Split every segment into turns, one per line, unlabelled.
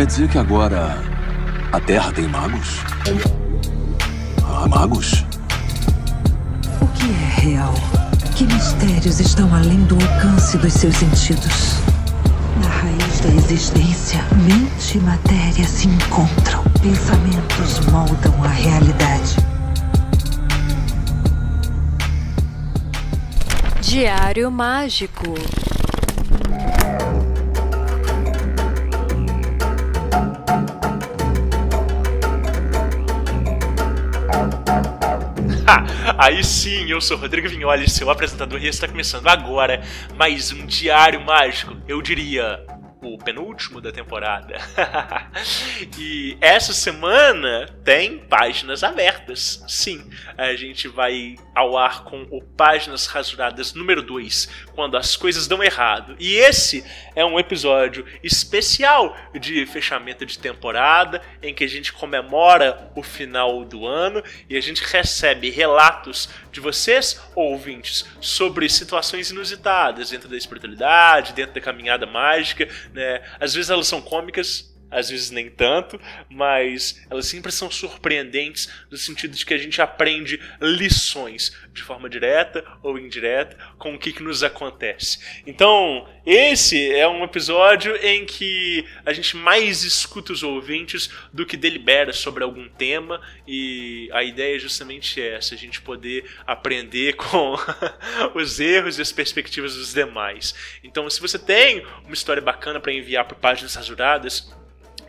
Quer dizer que agora a Terra tem magos? Ah, magos?
O que é real? Que mistérios estão além do alcance dos seus sentidos? Na raiz da existência, mente e matéria se encontram. Pensamentos moldam a realidade.
Diário Mágico
Aí sim, eu sou Rodrigo Vignoli, seu apresentador, e está começando agora mais um Diário Mágico. Eu diria o penúltimo da temporada. e essa semana tem páginas abertas. Sim, a gente vai ao ar com o Páginas Rasuradas número 2, quando as coisas dão errado. E esse é um episódio especial de fechamento de temporada, em que a gente comemora o final do ano e a gente recebe relatos de vocês, ouvintes, sobre situações inusitadas dentro da espiritualidade, dentro da caminhada mágica, né? Às vezes elas são cômicas, às vezes nem tanto, mas elas sempre são surpreendentes no sentido de que a gente aprende lições de forma direta ou indireta com o que, que nos acontece. Então, esse é um episódio em que a gente mais escuta os ouvintes do que delibera sobre algum tema, e a ideia é justamente essa: a gente poder aprender com os erros e as perspectivas dos demais. Então, se você tem uma história bacana para enviar para páginas rasuradas,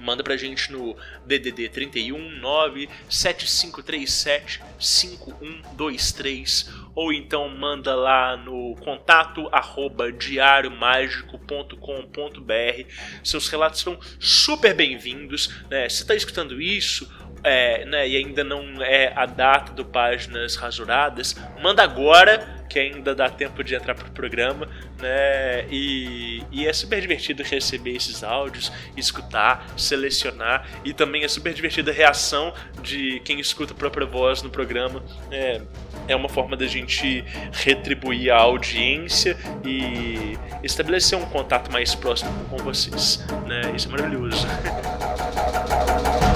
manda pra gente no DDD 31 97537 5123 ou então manda lá no contato arroba diariomágico.com.br. Seus relatos são super bem-vindos. Né? Se está escutando isso, é, né, e ainda não é a data do Páginas Rasuradas, manda agora que ainda dá tempo de entrar pro programa, né? E, e é super divertido receber esses áudios, escutar, selecionar e também é super divertida a reação de quem escuta a própria voz no programa. É, é uma forma da gente retribuir a audiência e estabelecer um contato mais próximo com vocês, né? Isso é maravilhoso.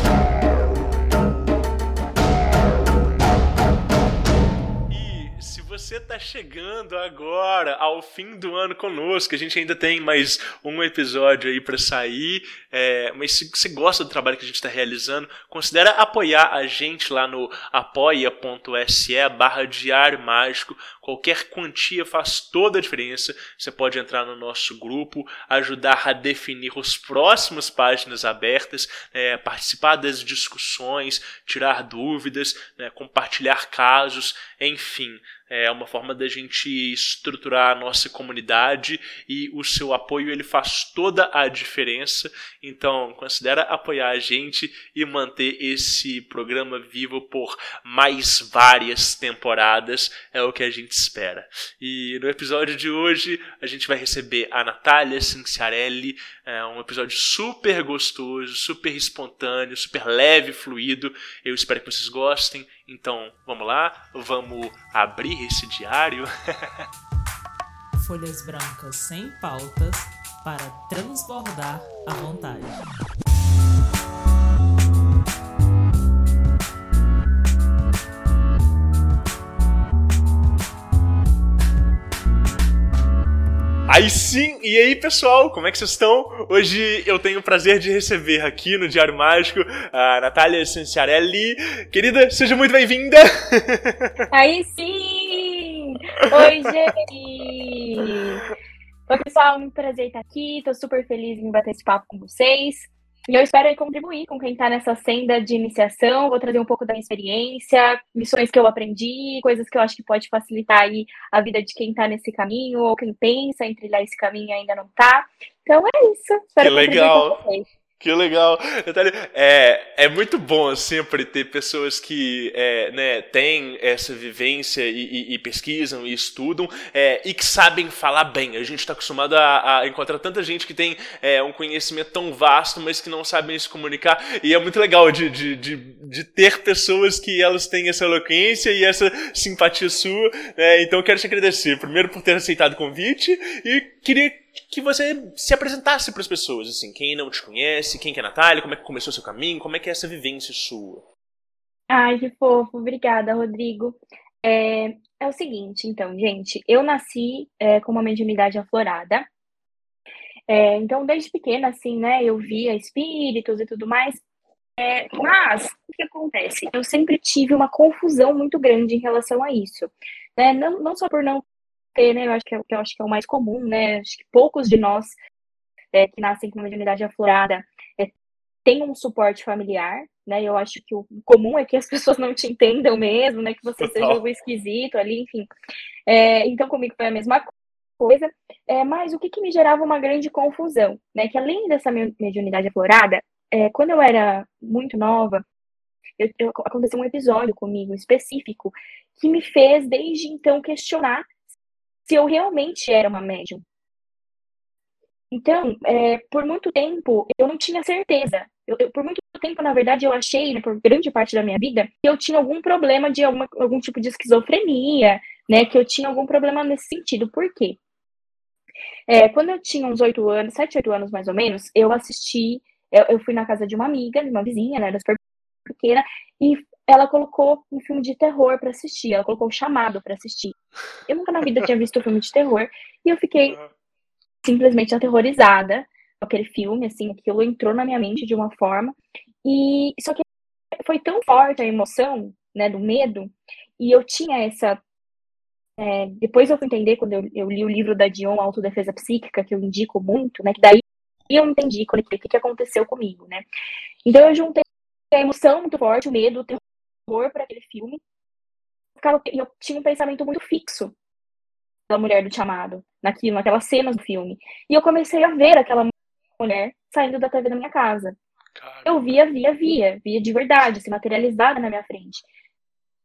você está chegando agora ao fim do ano conosco, a gente ainda tem mais um episódio aí para sair, é, mas se você gosta do trabalho que a gente está realizando, considere apoiar a gente lá no apoia.se barra diário mágico. Qualquer quantia faz toda a diferença. Você pode entrar no nosso grupo, ajudar a definir os próximos páginas abertas, é, participar das discussões, tirar dúvidas, né, compartilhar casos, enfim. É uma forma da gente estruturar a nossa comunidade e o seu apoio ele faz toda a diferença. Então, considera apoiar a gente e manter esse programa vivo por mais várias temporadas, é o que a gente espera. E no episódio de hoje, a gente vai receber a Natália Cinciarelli, é um episódio super gostoso, super espontâneo, super leve, fluido. Eu espero que vocês gostem. Então, vamos lá, vamos abrir esse diário.
Folhas brancas sem pautas para transbordar a vontade.
Aí sim, e aí pessoal, como é que vocês estão? Hoje eu tenho o prazer de receber aqui no Diário Mágico a Natália Cinciarelli. Querida, seja muito bem-vinda!
Aí sim! Oi, gente! Oi, pessoal, muito prazer estar aqui, tô super feliz em bater esse papo com vocês. E eu espero contribuir com quem está nessa senda de iniciação. Vou trazer um pouco da minha experiência, lições que eu aprendi, coisas que eu acho que pode facilitar aí a vida de quem está nesse caminho ou quem pensa em trilhar esse caminho e ainda não está. Então é isso.
Espero que legal. Com vocês. Que legal. É, é muito bom sempre ter pessoas que é, né, têm essa vivência e, e, e pesquisam e estudam é, e que sabem falar bem. A gente está acostumado a, a, encontrar tanta gente que tem é, um conhecimento tão vasto, mas que não sabem se comunicar. E é muito legal de, de, de, de ter pessoas que elas têm essa eloquência e essa simpatia sua. Né? Então, quero te agradecer, primeiro, por ter aceitado o convite e queria que você se apresentasse para as pessoas, assim, quem não te conhece, quem que é a Natália, como é que começou o seu caminho, como é que é essa vivência sua.
Ai, que fofo. Obrigada, Rodrigo. É, é o seguinte, então, gente, eu nasci é, com uma mediunidade aflorada. É, então, desde pequena, assim, né, eu via espíritos e tudo mais. É, mas, o que acontece? Eu sempre tive uma confusão muito grande em relação a isso. Né? Não, não só por não ter, né, eu acho que, é, eu acho que é o mais comum, né, acho que poucos de nós é, que nascem com uma mediunidade aflorada é, têm um suporte familiar, né, eu acho que o comum é que as pessoas não te entendam mesmo, né, que você seja algo esquisito ali, enfim. É, então, comigo foi a mesma coisa, é, mas o que, que me gerava uma grande confusão, né, que além dessa mediunidade aflorada, é, quando eu era muito nova, eu, eu, aconteceu um episódio comigo específico que me fez, desde então, questionar se eu realmente era uma médium. Então, é, por muito tempo, eu não tinha certeza. Eu, eu, por muito tempo, na verdade, eu achei, né, por grande parte da minha vida, que eu tinha algum problema de alguma, algum tipo de esquizofrenia, né? Que eu tinha algum problema nesse sentido. Por quê? É, quando eu tinha uns oito anos, sete, oito anos mais ou menos, eu assisti, eu, eu, fui na casa de uma amiga, de uma vizinha, né? Era super pequena, e ela colocou um filme de terror para assistir, ela colocou o chamado para assistir. Eu nunca na vida tinha visto um filme de terror, e eu fiquei simplesmente aterrorizada com aquele filme, assim, aquilo entrou na minha mente de uma forma, e só que foi tão forte a emoção, né, do medo, e eu tinha essa é, depois eu fui entender quando eu, eu, li o livro da Dion, Autodefesa Psíquica, que eu indico muito, né? Que daí eu entendi o que, que aconteceu comigo, né? Então eu juntei a emoção muito forte, o medo, o terror para aquele filme. E eu tinha um pensamento muito fixo da mulher do chamado, naquilo, naquelas cenas do filme. E eu comecei a ver aquela mulher saindo da TV da minha casa. Eu via, via, via, via de verdade, se materializada na minha frente.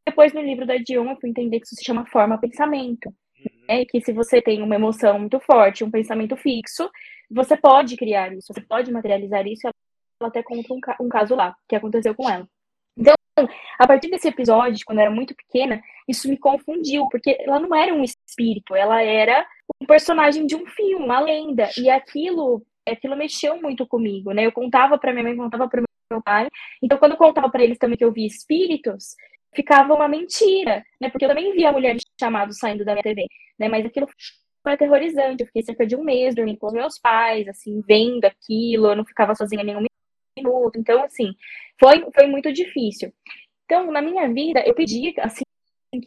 Depois, no livro da Dion, eu fui entender que isso se chama forma-pensamento. Uhum. Né? Que se você tem uma emoção muito forte, um pensamento fixo, você pode criar isso, você pode materializar isso. Ela até conta um, um caso lá, que aconteceu com ela. A partir desse episódio, quando eu era muito pequena, isso me confundiu, porque ela não era um espírito, ela era um personagem de um filme, uma lenda. E aquilo, aquilo mexeu muito comigo, né? Eu contava para minha mãe, contava para meu pai. Então, quando eu contava para eles também que eu via espíritos, ficava uma mentira, né? Porque eu também via mulheres chamados saindo da minha TV, né? Mas aquilo foi aterrorizante. Eu fiquei cerca de um mês dormindo com os meus pais, assim, vendo aquilo. Eu não ficava sozinha nenhum minuto. Então, assim, foi, foi muito difícil. Então, na minha vida, eu pedi, assim,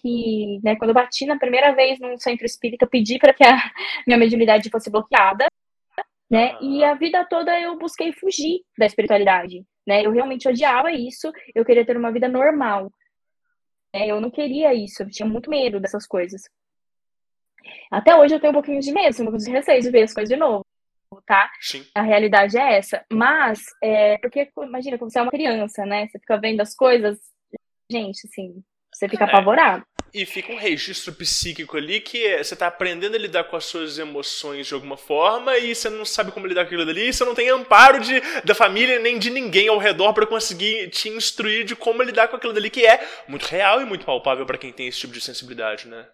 que, né, quando eu bati na primeira vez num centro espírita, eu pedi para que a minha mediunidade fosse bloqueada, né? E a vida toda eu busquei fugir da espiritualidade, né? Eu realmente odiava isso, eu queria ter uma vida normal. Né? Eu não queria isso, eu tinha muito medo dessas coisas. Até hoje eu tenho um pouquinho de medo, um pouquinho de receio de ver as coisas de novo, tá?
Sim.
A realidade é essa. Mas, é, porque, imagina, quando você é uma criança, né? Você fica vendo as coisas, gente, assim, você fica é. apavorado.
E fica um registro psíquico ali que é, você está aprendendo a lidar com as suas emoções de alguma forma e você não sabe como lidar com aquilo dali, e você não tem amparo de, da família nem de ninguém ao redor para conseguir te instruir de como lidar com aquilo dali que é muito real e muito palpável para quem tem esse tipo de sensibilidade, né?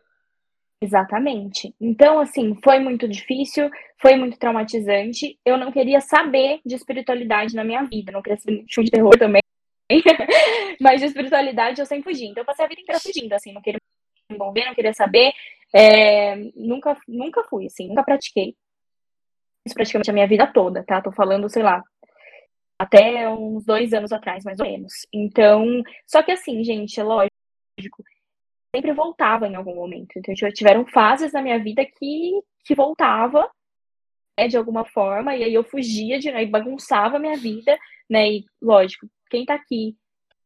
Exatamente. Então, assim, foi muito difícil, foi muito traumatizante. Eu não queria saber de espiritualidade na minha vida, não queria ser filme de terror também. Mas de espiritualidade eu sempre fugi. Então eu passei a vida inteira fugindo, assim, não queria me envolver, não queria saber. É, nunca, nunca fui, assim, nunca pratiquei. Isso praticamente a minha vida toda, tá? Tô falando, sei lá, até uns dois anos atrás, mais ou menos. Então, só que assim, gente, é lógico, sempre voltava em algum momento. Então, tiveram fases na minha vida que, que voltava, né, de alguma forma, e aí eu fugia de, aí bagunçava a minha vida, né, e lógico, quem tá aqui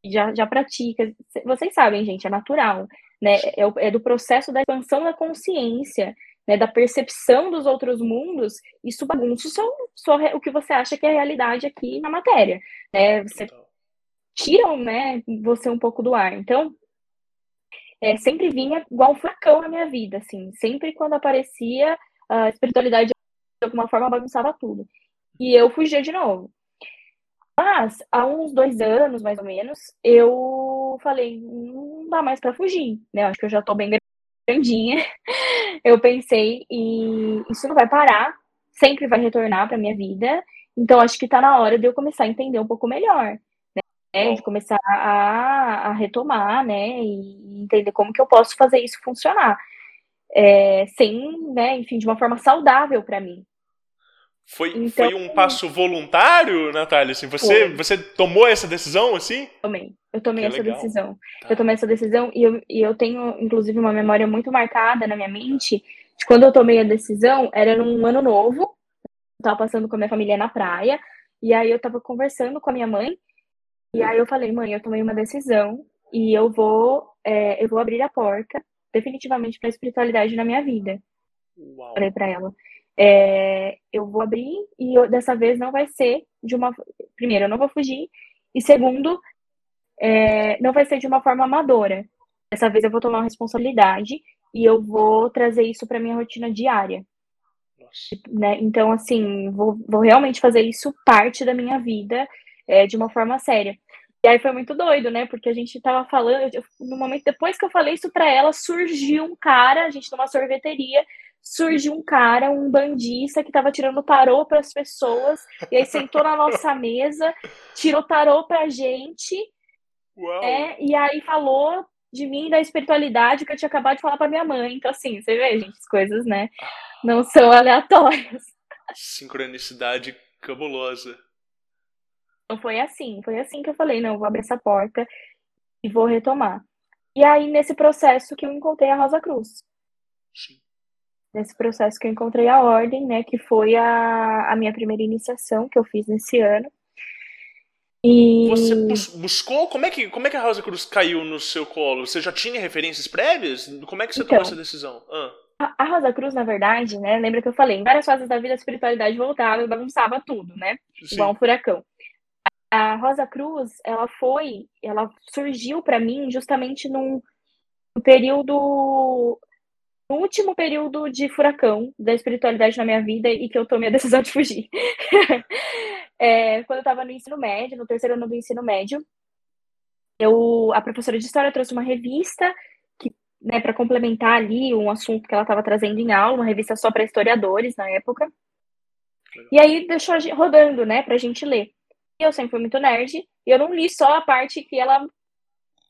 já, já pratica, vocês sabem, gente, é natural, né? É, é do processo da expansão da consciência, né? Da percepção dos outros mundos, isso bagunça só, só o que você acha que é a realidade aqui na matéria, né? Você tiram, né, você um pouco do ar. Então, é, sempre vinha igual um furacão na minha vida, assim. Sempre quando aparecia, a espiritualidade de alguma forma bagunçava tudo. E eu fugia de novo. Mas, há uns dois anos, mais ou menos, eu falei, não dá mais para fugir, né? Acho que eu já tô bem grandinha. Eu pensei, e isso não vai parar sempre vai retornar para minha vida. Então, acho que está na hora de eu começar a entender um pouco melhor, né? De começar a, a retomar, né? E entender como que eu posso fazer isso funcionar. É, sem, né, enfim, de uma forma saudável para mim.
Foi, então, foi um passo voluntário, Natália? Assim, você, você tomou essa decisão, assim?
Tomei. Eu tomei essa legal. decisão. Tá. Eu tomei essa decisão e eu, e eu tenho, inclusive, uma memória muito marcada na minha mente de quando eu tomei a decisão, era num ano novo, eu tava passando com a minha família na praia, e aí eu tava conversando com a minha mãe, e aí eu falei, mãe, eu tomei uma decisão e eu vou, é, eu vou abrir a porta definitivamente para a espiritualidade na minha vida. Uau. Falei para ela. É, eu vou abrir e eu, dessa vez não vai ser de uma. Primeiro, eu não vou fugir. E segundo, é, não vai ser de uma forma amadora. Dessa vez eu vou tomar uma responsabilidade e eu vou trazer isso para minha rotina diária. Né? Então, assim, vou, vou, realmente fazer isso parte da minha vida é, de uma forma séria. E aí foi muito doido, né? Porque a gente tava falando, eu, no momento depois que eu falei isso para ela, surgiu um cara, a gente numa sorveteria, surgiu um cara, um bandista que tava tirando tarô para as pessoas, e aí sentou na nossa mesa, tirou tarô pra gente, é, e aí falou de mim, da espiritualidade que eu tinha acabado de falar para minha mãe. Então, assim, você vê, gente, as coisas, né, não são aleatórias.
Sincronicidade cabulosa.
Então foi assim, foi assim que eu falei, não, eu vou abrir essa porta e vou retomar. E aí, nesse processo que eu encontrei a Rosa Cruz. Sim. Nesse processo que eu encontrei a ordem, né, que foi a, a minha primeira iniciação que eu fiz nesse ano.
E... Você buscou? Como é, que, como é que a Rosa Cruz caiu no seu colo? Você já tinha referências prévias? Como é que você então, tomou essa decisão? Ah.
A, Rosa Cruz, na verdade, né? Lembra que eu falei, em várias fases da vida a espiritualidade voltava e bagunçava tudo, né? Sim. Igual um furacão. A Rosa Cruz, ela foi, ela surgiu para mim justamente num, num período no último período de furacão da espiritualidade na minha vida e que eu tomei a decisão de fugir. é, quando eu estava no ensino médio, no terceiro ano do ensino médio, eu, a professora de história trouxe uma revista que, né, para complementar ali um assunto que ela estava trazendo em aula, uma revista só para historiadores na época. E aí deixou rodando, né, pra gente ler. Eu sempre fui muito nerd, e eu não li só a parte que ela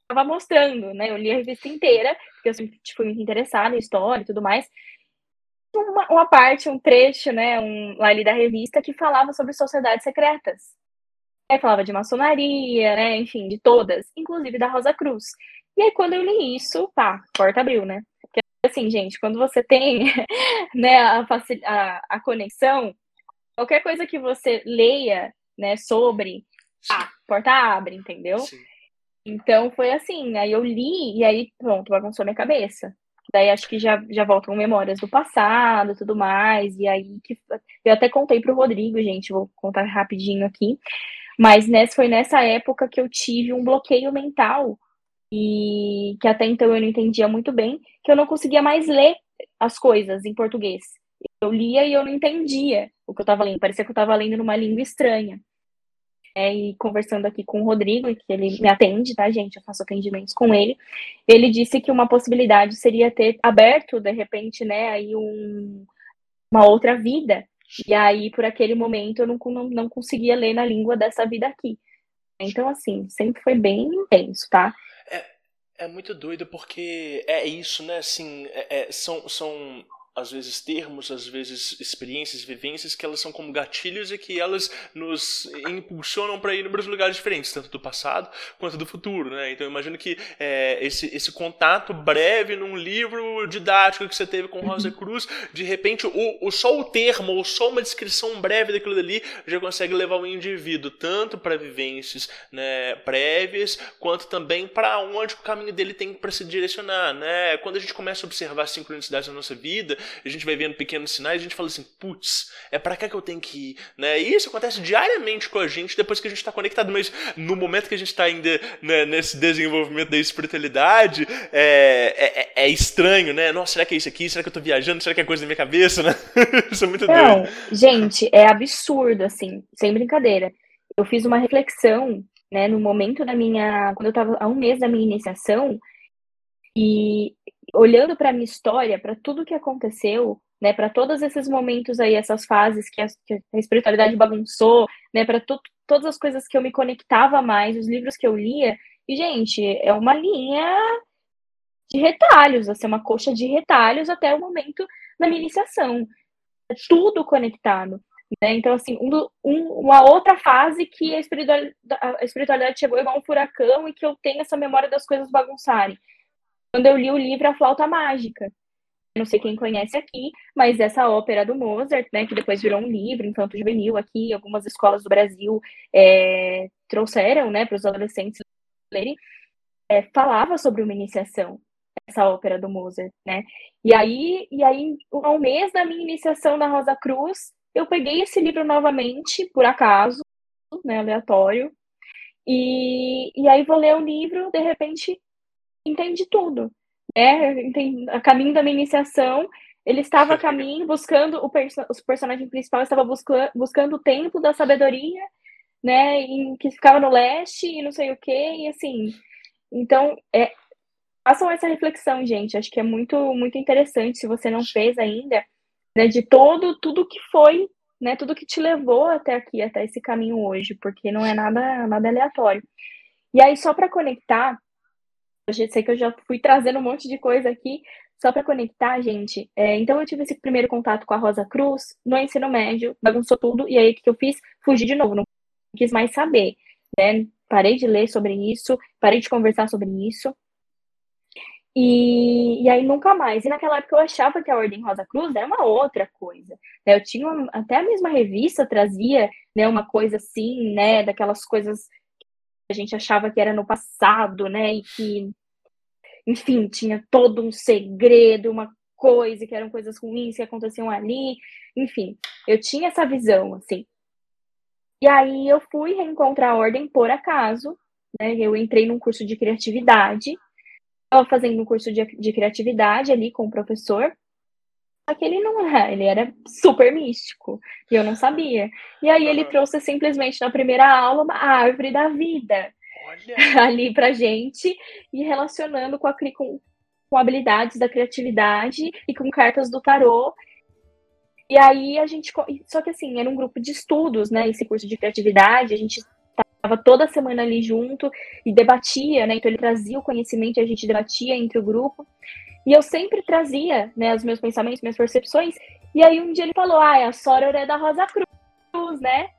estava mostrando, né? Eu li a revista inteira, porque eu sempre fui muito interessada em história e tudo mais. Uma, uma parte, um trecho, né, um, ali da revista que falava sobre sociedades secretas. Aí falava de maçonaria, né, enfim, de todas, inclusive da Rosa Cruz. E aí, quando eu li isso, pá, porta abriu, né? Porque, assim, gente, quando você tem né, a, a, a conexão, qualquer coisa que você leia né, sobre, ah, porta abre, entendeu? Sim. Então foi assim, aí eu li e aí pronto, bagunçou minha cabeça. Daí acho que já, já voltam memórias do passado tudo mais. E aí que eu até contei pro Rodrigo, gente, vou contar rapidinho aqui. Mas nessa, foi nessa época que eu tive um bloqueio mental e que até então eu não entendia muito bem, que eu não conseguia mais ler as coisas em português. Eu lia e eu não entendia o que eu estava lendo, parecia que eu estava lendo numa língua estranha é, e conversando aqui com o Rodrigo, que ele me atende, tá, gente? Eu faço atendimentos com ele. Ele disse que uma possibilidade seria ter aberto, de repente, né, aí um, uma outra vida. E aí, por aquele momento, eu não, não, não conseguia ler na língua dessa vida aqui. Então, assim, sempre foi bem intenso, tá?
É, é muito doido porque é isso, né? Assim, é, é, são, são às vezes termos, às vezes experiências, vivências que elas são como gatilhos e que elas nos impulsionam para ir para lugares diferentes, tanto do passado quanto do futuro, né? Então eu imagino que é, esse, esse contato breve num livro didático que você teve com Rosa uhum. Cruz, de repente o, o só o termo ou só uma descrição breve daquilo dali já consegue levar o indivíduo tanto para vivências né, prévias quanto também para onde o caminho dele tem para se direcionar, né? Quando a gente começa a observar sincronicidades na nossa vida a gente vai vendo pequenos sinais, a gente fala assim, putz, é para cá que eu tenho que ir, né? E isso acontece diariamente com a gente depois que a gente está conectado, mas no momento que a gente está ainda né, nesse desenvolvimento da espiritualidade, é, é, é, é, estranho, né? Nossa, será que é isso aqui? Será que eu tô viajando? Será que é coisa da minha cabeça, né? isso é muito
Não, doido. gente, é absurdo, assim, sem brincadeira. Eu fiz uma reflexão, né, no momento da minha, quando eu estava há um mês da minha iniciação, e olhando para minha história, para tudo que aconteceu, né, para todos esses momentos aí, essas fases que a, que a espiritualidade bagunçou, né, para todas as coisas que eu me conectava mais, os livros que eu lia. E, gente, é uma linha de retalhos, assim, uma coxa de retalhos até o momento da minha iniciação. É tudo conectado. Né? Então, assim, um, um, uma outra fase que a espiritualidade, a espiritualidade chegou igual um furacão e que eu tenho essa memória das coisas bagunçarem. Quando eu li o livro A Flauta Mágica, não sei quem conhece aqui, mas essa ópera do Mozart, né, que depois virou um livro infanto juvenil aqui, algumas escolas do Brasil é, trouxeram, né, para os adolescentes lerem, é, falava sobre uma iniciação, essa ópera do Mozart, né? E aí, e aí, ao mês da minha iniciação na Rosa Cruz, eu peguei esse livro novamente, por acaso, né, aleatório, e, e aí vou ler o livro, de repente, entendi tudo é, a caminho da minha iniciação, ele estava a caminho, buscando o, perso o personagem principal estava buscando, buscando o templo da sabedoria, né, em, que ficava no leste e não sei o que, e assim, então, é, façam essa reflexão, gente, acho que é muito, muito interessante, se você não fez ainda, né, de todo, tudo que foi, né, tudo que te levou até aqui, até esse caminho hoje, porque não é nada, nada aleatório. E aí, só para conectar, eu sei que eu já fui trazendo um monte de coisa aqui, só para conectar, gente. É, então, eu tive esse primeiro contato com a Rosa Cruz no ensino médio, bagunçou tudo, e aí o que eu fiz? Fugi de novo, não quis mais saber. Né? Parei de ler sobre isso, parei de conversar sobre isso. E, e aí nunca mais. E naquela época eu achava que a Ordem Rosa Cruz era uma outra coisa. Né? Eu tinha até a mesma revista trazia né, uma coisa assim, né? Daquelas coisas a gente achava que era no passado, né? E que, enfim, tinha todo um segredo, uma coisa, que eram coisas ruins que aconteciam ali. Enfim, eu tinha essa visão, assim. E aí eu fui reencontrar a ordem por acaso, né? Eu entrei num curso de criatividade, estava fazendo um curso de, de criatividade ali com o professor, só que ele não era, ele era super místico, e eu não sabia. E aí ele trouxe simplesmente na primeira aula a árvore da vida Olha. ali pra gente, e relacionando com, a, com, com habilidades da criatividade e com cartas do tarô. E aí a gente. Só que assim, era um grupo de estudos, né? Esse curso de criatividade, a gente estava toda semana ali junto e debatia, né? Então ele trazia o conhecimento e a gente debatia entre o grupo. E eu sempre trazia, né, os meus pensamentos, minhas percepções. E aí um dia ele falou: "Ah, é a Soror é da Rosa Cruz, né?"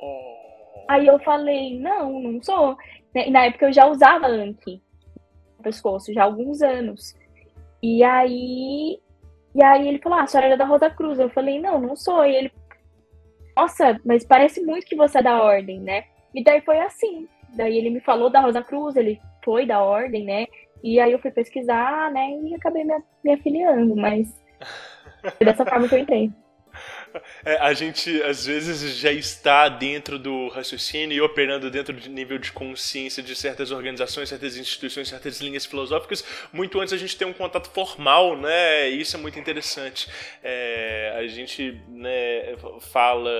Oh. Aí eu falei: "Não, não sou". Né, e na época eu já usava Anki no pescoço, já há alguns anos. E aí e aí ele falou: "Ah, a Soror é da Rosa Cruz". Eu falei: "Não, não sou". E ele: "Nossa, mas parece muito que você é da ordem, né?" E daí foi assim. Daí ele me falou da Rosa Cruz, ele foi da ordem, né? E aí eu fui pesquisar, né, e acabei me, me afiliando, mas foi dessa forma que eu entrei.
É, a gente às vezes já está dentro do raciocínio e operando dentro do nível de consciência de certas organizações, certas instituições, certas linhas filosóficas, muito antes a gente ter um contato formal, né? E isso é muito interessante. É, a gente né, fala,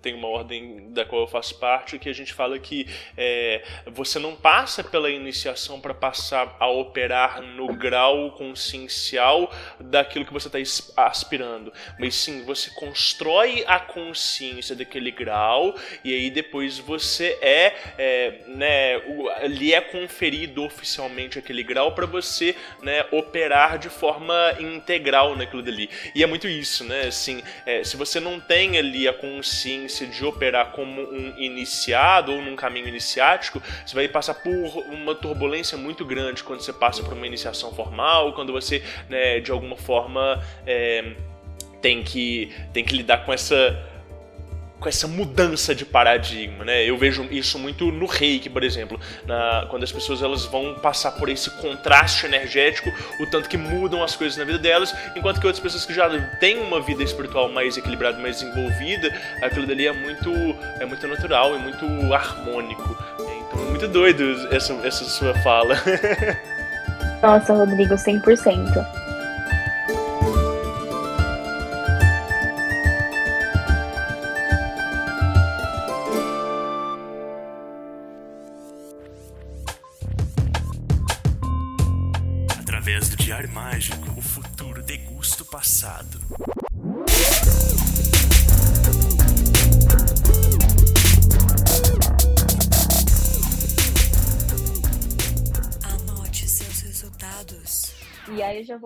tem uma ordem da qual eu faço parte, que a gente fala que é, você não passa pela iniciação para passar a operar no grau consciencial daquilo que você está aspirando, mas sim você constrói constrói a consciência daquele grau e aí depois você é, é né, lhe é conferido oficialmente aquele grau para você, né, operar de forma integral naquilo dali. E é muito isso, né? Assim, é, se você não tem ali a consciência de operar como um iniciado ou num caminho iniciático, você vai passar por uma turbulência muito grande quando você passa por uma iniciação formal, quando você, né, de alguma forma é, tem que, tem que lidar com essa com essa mudança de paradigma, né? Eu vejo isso muito no reiki, por exemplo, na, quando as pessoas elas vão passar por esse contraste energético, o tanto que mudam as coisas na vida delas, enquanto que outras pessoas que já têm uma vida espiritual mais equilibrada, mais desenvolvida, aquilo dali é muito, é muito natural, é muito harmônico. Então é muito doido essa, essa sua fala.
Nossa, Rodrigo, 100%.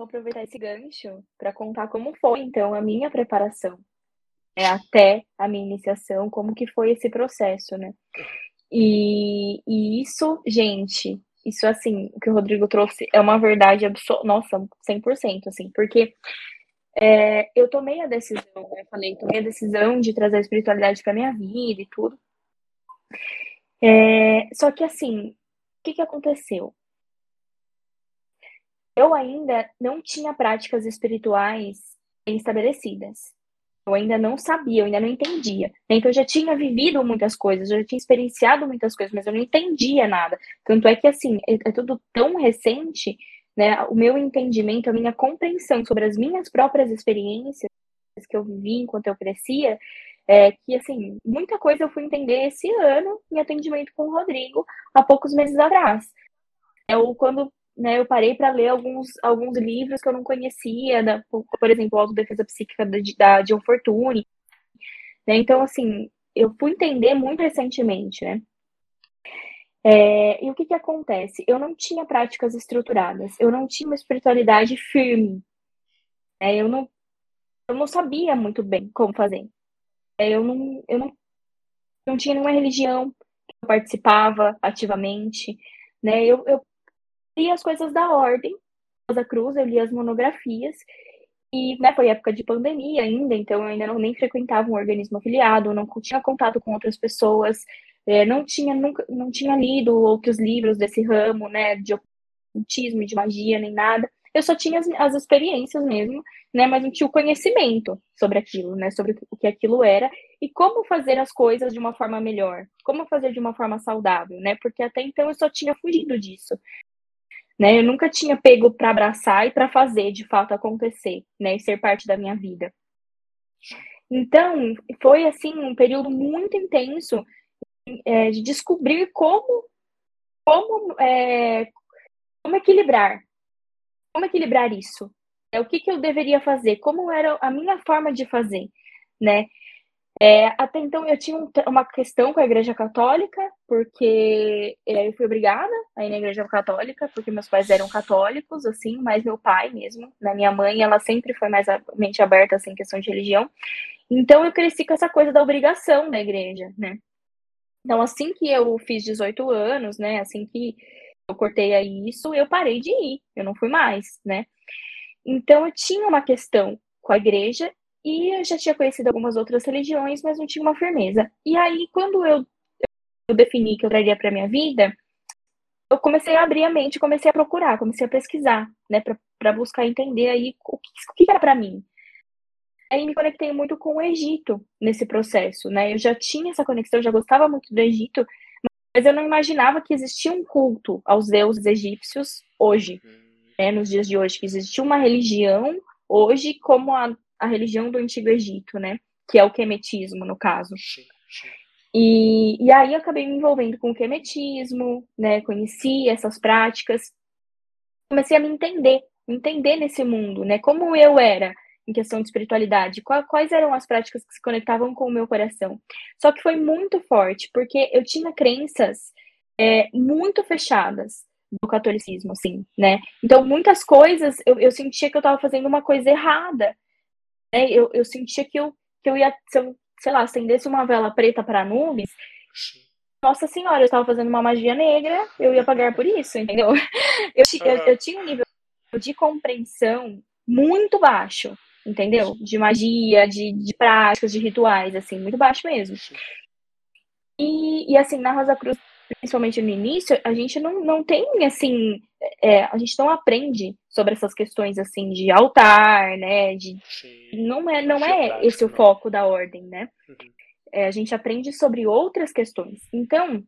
Aproveitar esse gancho para contar como foi então a minha preparação é, até a minha iniciação, como que foi esse processo, né? E, e isso, gente, isso assim, o que o Rodrigo trouxe é uma verdade absoluta, nossa, 100%, assim, porque é, eu tomei a decisão, eu falei, tomei a decisão de trazer a espiritualidade para minha vida e tudo. É, só que assim, o que, que aconteceu? Eu ainda não tinha práticas espirituais estabelecidas. Eu ainda não sabia, eu ainda não entendia. Então, eu já tinha vivido muitas coisas, eu já tinha experienciado muitas coisas, mas eu não entendia nada. Tanto é que, assim, é, é tudo tão recente, né? O meu entendimento, a minha compreensão sobre as minhas próprias experiências que eu vivi enquanto eu crescia, é que, assim, muita coisa eu fui entender esse ano em atendimento com o Rodrigo, há poucos meses atrás. Eu, quando né, eu parei para ler alguns, alguns livros que eu não conhecia, da, por exemplo, Autodefesa Psíquica da, da John Fortune. Né? Então, assim, eu fui entender muito recentemente, né? É, e o que que acontece? Eu não tinha práticas estruturadas, eu não tinha uma espiritualidade firme. Né? Eu, não, eu não sabia muito bem como fazer. É, eu não, eu não, não tinha nenhuma religião que eu participava ativamente. Né? Eu, eu li as coisas da ordem, Rosa Cruz, eu li as monografias, e né, foi época de pandemia ainda, então eu ainda não nem frequentava um organismo afiliado, não tinha contato com outras pessoas, é, não tinha nunca não tinha lido outros livros desse ramo, né, de ocultismo, de magia, nem nada. Eu só tinha as, as experiências mesmo, né, mas não tinha o conhecimento sobre aquilo, né, sobre o que aquilo era e como fazer as coisas de uma forma melhor, como fazer de uma forma saudável, né, porque até então eu só tinha fugido disso. Né? Eu nunca tinha pego para abraçar e para fazer de fato acontecer, né? E ser parte da minha vida. Então, foi assim um período muito intenso é, de descobrir como como é, como equilibrar, como equilibrar isso, é o que, que eu deveria fazer, como era a minha forma de fazer, né? É, até então eu tinha um, uma questão com a Igreja Católica, porque é, eu fui obrigada a ir na Igreja Católica, porque meus pais eram católicos, assim, mas meu pai mesmo, na minha mãe, ela sempre foi mais a mente aberta, assim, questão de religião. Então eu cresci com essa coisa da obrigação da igreja, né? Então, assim que eu fiz 18 anos, né, assim que eu cortei aí isso, eu parei de ir, eu não fui mais, né? Então eu tinha uma questão com a igreja e eu já tinha conhecido algumas outras religiões, mas não tinha uma firmeza. E aí, quando eu, eu defini que eu traria para minha vida, eu comecei a abrir a mente, comecei a procurar, comecei a pesquisar, né, para buscar entender aí o que, o que era para mim. Aí me conectei muito com o Egito nesse processo, né? Eu já tinha essa conexão, já gostava muito do Egito, mas eu não imaginava que existia um culto aos deuses egípcios hoje, né, nos dias de hoje, que existia uma religião hoje como a a religião do Antigo Egito, né? Que é o quemetismo, no caso. E, e aí eu acabei me envolvendo com o quemetismo, né? Conheci essas práticas. Comecei a me entender, me entender nesse mundo, né? Como eu era em questão de espiritualidade, quais eram as práticas que se conectavam com o meu coração. Só que foi muito forte, porque eu tinha crenças é, muito fechadas do catolicismo, assim, né? Então, muitas coisas eu, eu sentia que eu estava fazendo uma coisa errada, né, eu, eu sentia que eu, que eu ia, se eu, sei lá, acendesse uma vela preta para nuvens, nossa senhora, eu estava fazendo uma magia negra, eu ia pagar por isso, entendeu? Eu, eu, eu tinha um nível de compreensão muito baixo, entendeu? De magia, de, de práticas, de rituais, assim, muito baixo mesmo. E, e assim, na Rosa Cruz, principalmente no início, a gente não, não tem, assim, é, a gente não aprende sobre essas questões assim de altar, né? De Sim, não é não é esse o foco da ordem, né? Uhum. É, a gente aprende sobre outras questões. Então,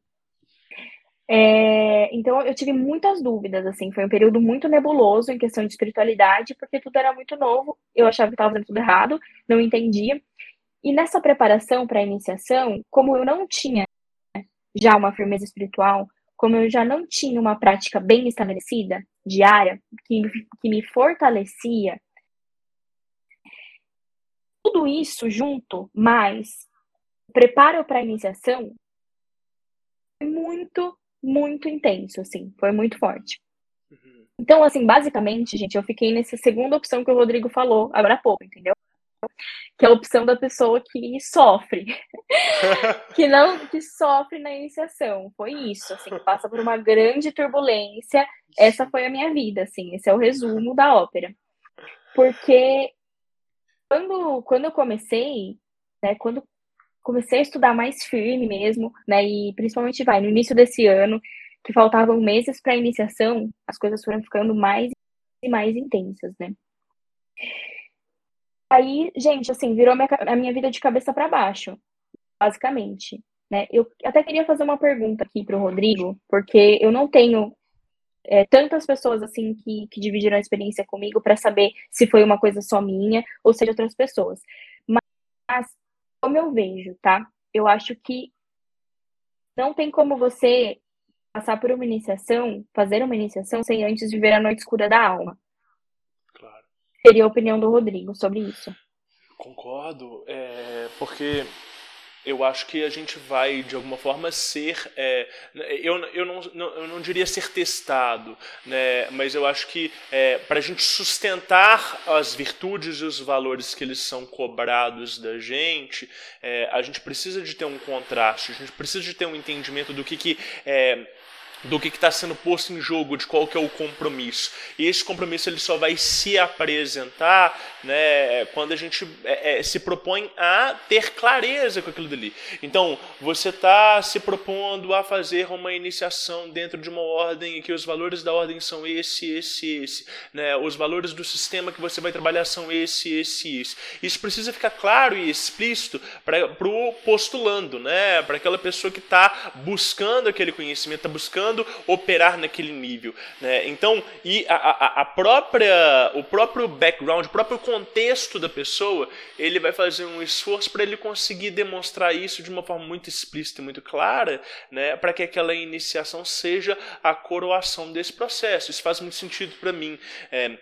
é, então eu tive muitas dúvidas, assim, foi um período muito nebuloso em questão de espiritualidade, porque tudo era muito novo, eu achava que estava fazendo tudo errado, não entendia. E nessa preparação para a iniciação, como eu não tinha já uma firmeza espiritual, como eu já não tinha uma prática bem estabelecida, diária, que, que me fortalecia, tudo isso junto, mais preparo para a iniciação, foi muito, muito intenso, assim, foi muito forte. Uhum.
Então, assim, basicamente, gente, eu fiquei nessa segunda opção que o Rodrigo falou agora há pouco, entendeu? Que é a opção da pessoa que sofre. que não que sofre na iniciação. Foi isso, assim, passa por uma grande turbulência. Essa foi a minha vida, assim, esse é o resumo da ópera. Porque quando, quando eu comecei, né, quando comecei a estudar mais firme mesmo, né, e principalmente vai no início desse ano, que faltavam meses para a iniciação, as coisas foram ficando mais e mais intensas, né? Aí, gente, assim, virou minha, a minha vida de cabeça para baixo, basicamente, né? Eu até queria fazer uma pergunta aqui para o Rodrigo, porque eu não tenho é, tantas pessoas assim que, que dividiram a experiência comigo para saber se foi uma coisa só minha ou se de outras pessoas. Mas, como eu vejo, tá? Eu acho que não tem como você passar por uma iniciação, fazer uma iniciação sem antes viver a noite escura da alma. Seria a opinião do Rodrigo sobre isso.
Concordo, é, porque eu acho que a gente vai, de alguma forma, ser. É, eu, eu, não, não, eu não diria ser testado, né, mas eu acho que é, para a gente sustentar as virtudes e os valores que eles são cobrados da gente, é, a gente precisa de ter um contraste, a gente precisa de ter um entendimento do que, que é, do que está sendo posto em jogo, de qual que é o compromisso. E esse compromisso ele só vai se apresentar né, quando a gente é, é, se propõe a ter clareza com aquilo dali. Então, você está se propondo a fazer uma iniciação dentro de uma ordem em que os valores da ordem são esse, esse, esse. Né, os valores do sistema que você vai trabalhar são esse, esse, esse. Isso precisa ficar claro e explícito para o postulando, né, para aquela pessoa que está buscando aquele conhecimento, está buscando buscando operar naquele nível. Né? Então, e a, a, a, própria, o próprio background, o próprio contexto da pessoa, ele vai fazer um esforço para ele conseguir demonstrar isso de uma forma muito explícita e muito clara, né? para que aquela iniciação seja a coroação desse processo. Isso faz muito sentido para mim. É,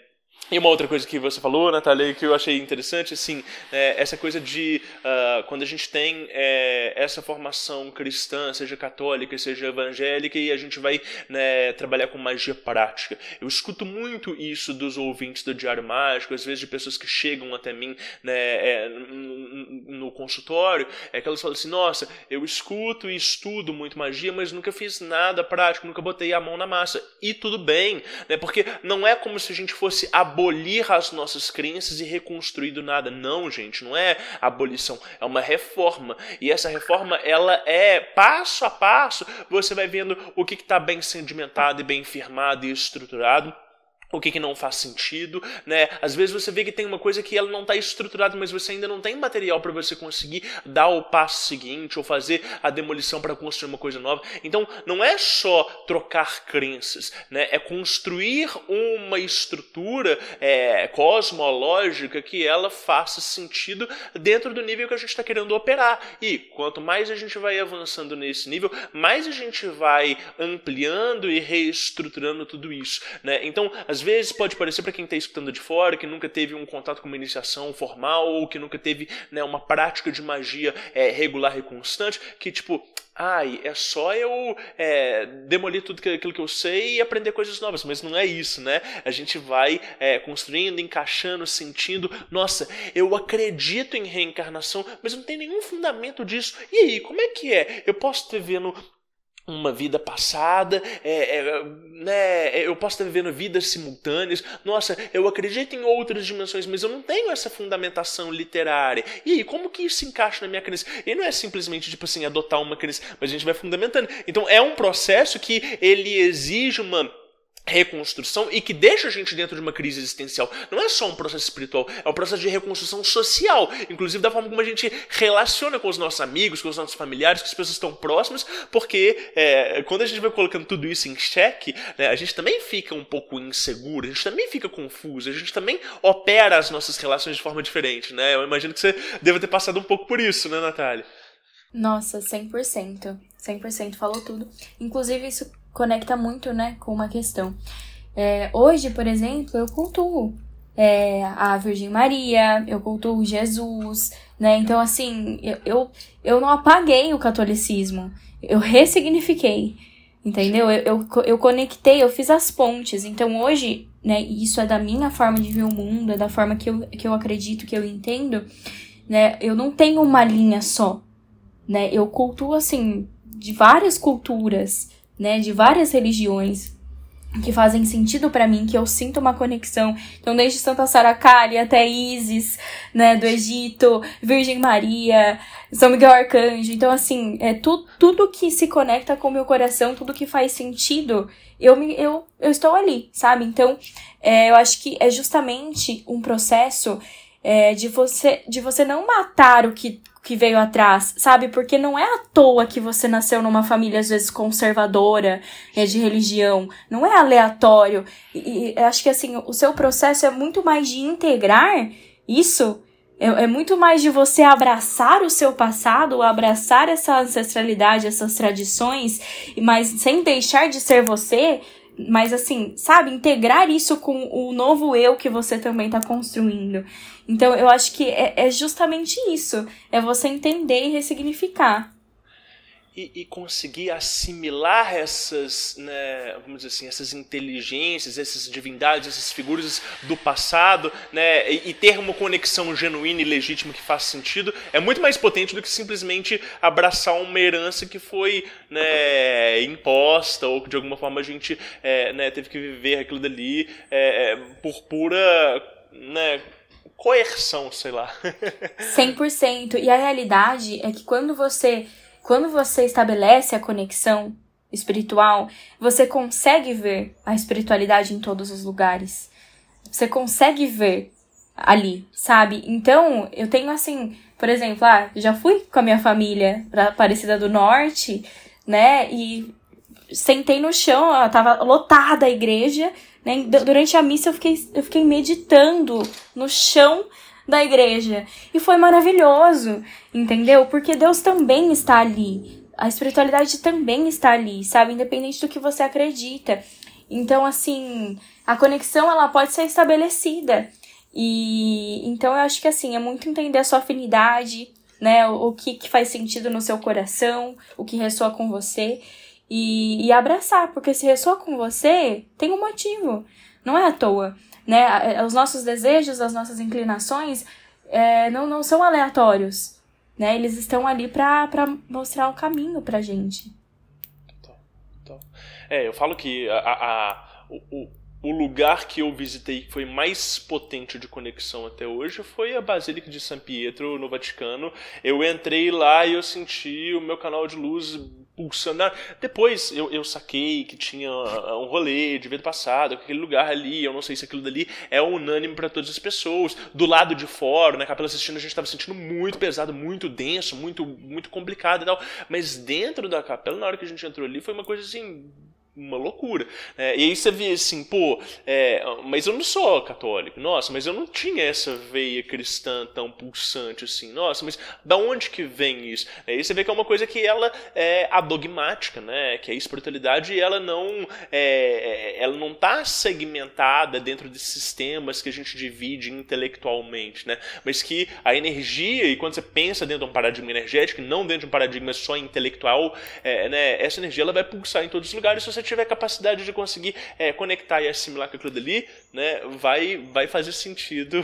e uma outra coisa que você falou, Natália, que eu achei interessante, assim, é essa coisa de uh, quando a gente tem é, essa formação cristã, seja católica, seja evangélica, e a gente vai né, trabalhar com magia prática. Eu escuto muito isso dos ouvintes do Diário Mágico, às vezes de pessoas que chegam até mim né, é, no consultório, é que elas falam assim, nossa, eu escuto e estudo muito magia, mas nunca fiz nada prático, nunca botei a mão na massa. E tudo bem, né, porque não é como se a gente fosse abolir as nossas crenças e reconstruir do nada. Não, gente, não é abolição, é uma reforma. E essa reforma, ela é passo a passo, você vai vendo o que está bem sedimentado e bem firmado e estruturado o que, que não faz sentido, né? Às vezes você vê que tem uma coisa que ela não está estruturada, mas você ainda não tem material para você conseguir dar o passo seguinte ou fazer a demolição para construir uma coisa nova. Então, não é só trocar crenças, né? É construir uma estrutura é, cosmológica que ela faça sentido dentro do nível que a gente está querendo operar. E quanto mais a gente vai avançando nesse nível, mais a gente vai ampliando e reestruturando tudo isso, né? Então, às vezes pode parecer para quem está escutando de fora que nunca teve um contato com uma iniciação formal ou que nunca teve né, uma prática de magia é, regular e constante, que tipo, ai, é só eu é, demolir tudo aquilo que eu sei e aprender coisas novas. Mas não é isso, né? A gente vai é, construindo, encaixando, sentindo. Nossa, eu acredito em reencarnação, mas não tem nenhum fundamento disso. E aí, como é que é? Eu posso estar vendo uma vida passada, é, é, né, eu posso estar vivendo vidas simultâneas. Nossa, eu acredito em outras dimensões, mas eu não tenho essa fundamentação literária. E aí, como que isso se encaixa na minha crença? E não é simplesmente, tipo assim, adotar uma crença, mas a gente vai fundamentando. Então, é um processo que ele exige uma reconstrução e que deixa a gente dentro de uma crise existencial. Não é só um processo espiritual, é um processo de reconstrução social, inclusive da forma como a gente relaciona com os nossos amigos, com os nossos familiares, com as pessoas estão próximas, porque é, quando a gente vai colocando tudo isso em xeque, né, a gente também fica um pouco inseguro, a gente também fica confuso, a gente também opera as nossas relações de forma diferente, né? Eu imagino que você deva ter passado um pouco por isso, né, Natália?
Nossa, 100%. 100% falou tudo. Inclusive, isso conecta muito, né, com uma questão. É, hoje, por exemplo, eu cultuo é, a Virgem Maria, eu cultuo Jesus, né? Então, assim, eu, eu, eu não apaguei o catolicismo, eu ressignifiquei. Entendeu? Eu, eu, eu conectei, eu fiz as pontes. Então hoje, né, isso é da minha forma de ver o mundo, é da forma que eu, que eu acredito, que eu entendo, né? Eu não tenho uma linha só, né? Eu cultuo, assim, de várias culturas, né? De várias religiões que fazem sentido para mim, que eu sinto uma conexão. Então, desde Santa Saracali até Isis, né, do Egito, Virgem Maria, São Miguel Arcanjo. Então, assim, é tu, tudo que se conecta com o meu coração, tudo que faz sentido, eu, me, eu, eu estou ali, sabe? Então, é, eu acho que é justamente um processo é, de você de você não matar o que que veio atrás, sabe? Porque não é à toa que você nasceu numa família, às vezes, conservadora, é, de religião. Não é aleatório. E, e acho que, assim, o seu processo é muito mais de integrar isso. É, é muito mais de você abraçar o seu passado, abraçar essa ancestralidade, essas tradições, mas sem deixar de ser você, mas assim, sabe, integrar isso com o novo eu que você também está construindo. Então eu acho que é, é, justamente isso. É você entender e ressignificar.
E, e conseguir assimilar essas, né, vamos dizer assim, essas inteligências, essas divindades, essas figuras do passado, né, e, e ter uma conexão genuína e legítima que faz sentido, é muito mais potente do que simplesmente abraçar uma herança que foi né, imposta ou que de alguma forma a gente é, né, teve que viver aquilo dali é, é por pura né, coerção, sei lá.
100%. E a realidade é que quando você quando você estabelece a conexão espiritual, você consegue ver a espiritualidade em todos os lugares. Você consegue ver ali, sabe? Então, eu tenho assim, por exemplo, ah, já fui com a minha família pra Aparecida do Norte, né? E sentei no chão, ó, tava lotada a igreja, né? Durante a missa eu fiquei, eu fiquei meditando no chão da igreja. E foi maravilhoso, entendeu? Porque Deus também está ali. A espiritualidade também está ali, sabe? Independente do que você acredita. Então, assim, a conexão ela pode ser estabelecida. E então eu acho que assim, é muito entender a sua afinidade, né? O, o que, que faz sentido no seu coração, o que ressoa com você e, e abraçar, porque se ressoa com você, tem um motivo, não é à toa. Né? Os nossos desejos, as nossas inclinações é, não, não são aleatórios. Né? Eles estão ali para mostrar o caminho pra gente.
É, eu falo que a, a, o, o lugar que eu visitei que foi mais potente de conexão até hoje foi a Basílica de São Pietro, no Vaticano. Eu entrei lá e eu senti o meu canal de luz pulsando. Depois eu, eu saquei que tinha um rolê de vida passada, aquele lugar ali, eu não sei se aquilo dali é unânime para todas as pessoas. Do lado de fora, na Capela Assistindo, a gente estava sentindo muito pesado, muito denso, muito, muito complicado e tal. Mas dentro da capela, na hora que a gente entrou ali, foi uma coisa assim uma loucura. É, e aí você vê assim, pô, é, mas eu não sou católico, nossa, mas eu não tinha essa veia cristã tão pulsante assim, nossa, mas da onde que vem isso? É, aí você vê que é uma coisa que ela é adogmática, né? Que a espiritualidade ela não, é, é ela não está segmentada dentro de sistemas que a gente divide intelectualmente, né? Mas que a energia, e quando você pensa dentro de um paradigma energético, não dentro de um paradigma só intelectual, é, né, essa energia ela vai pulsar em todos os lugares se você tiver capacidade de conseguir é, conectar e assimilar com aquilo dali, né, vai, vai fazer sentido,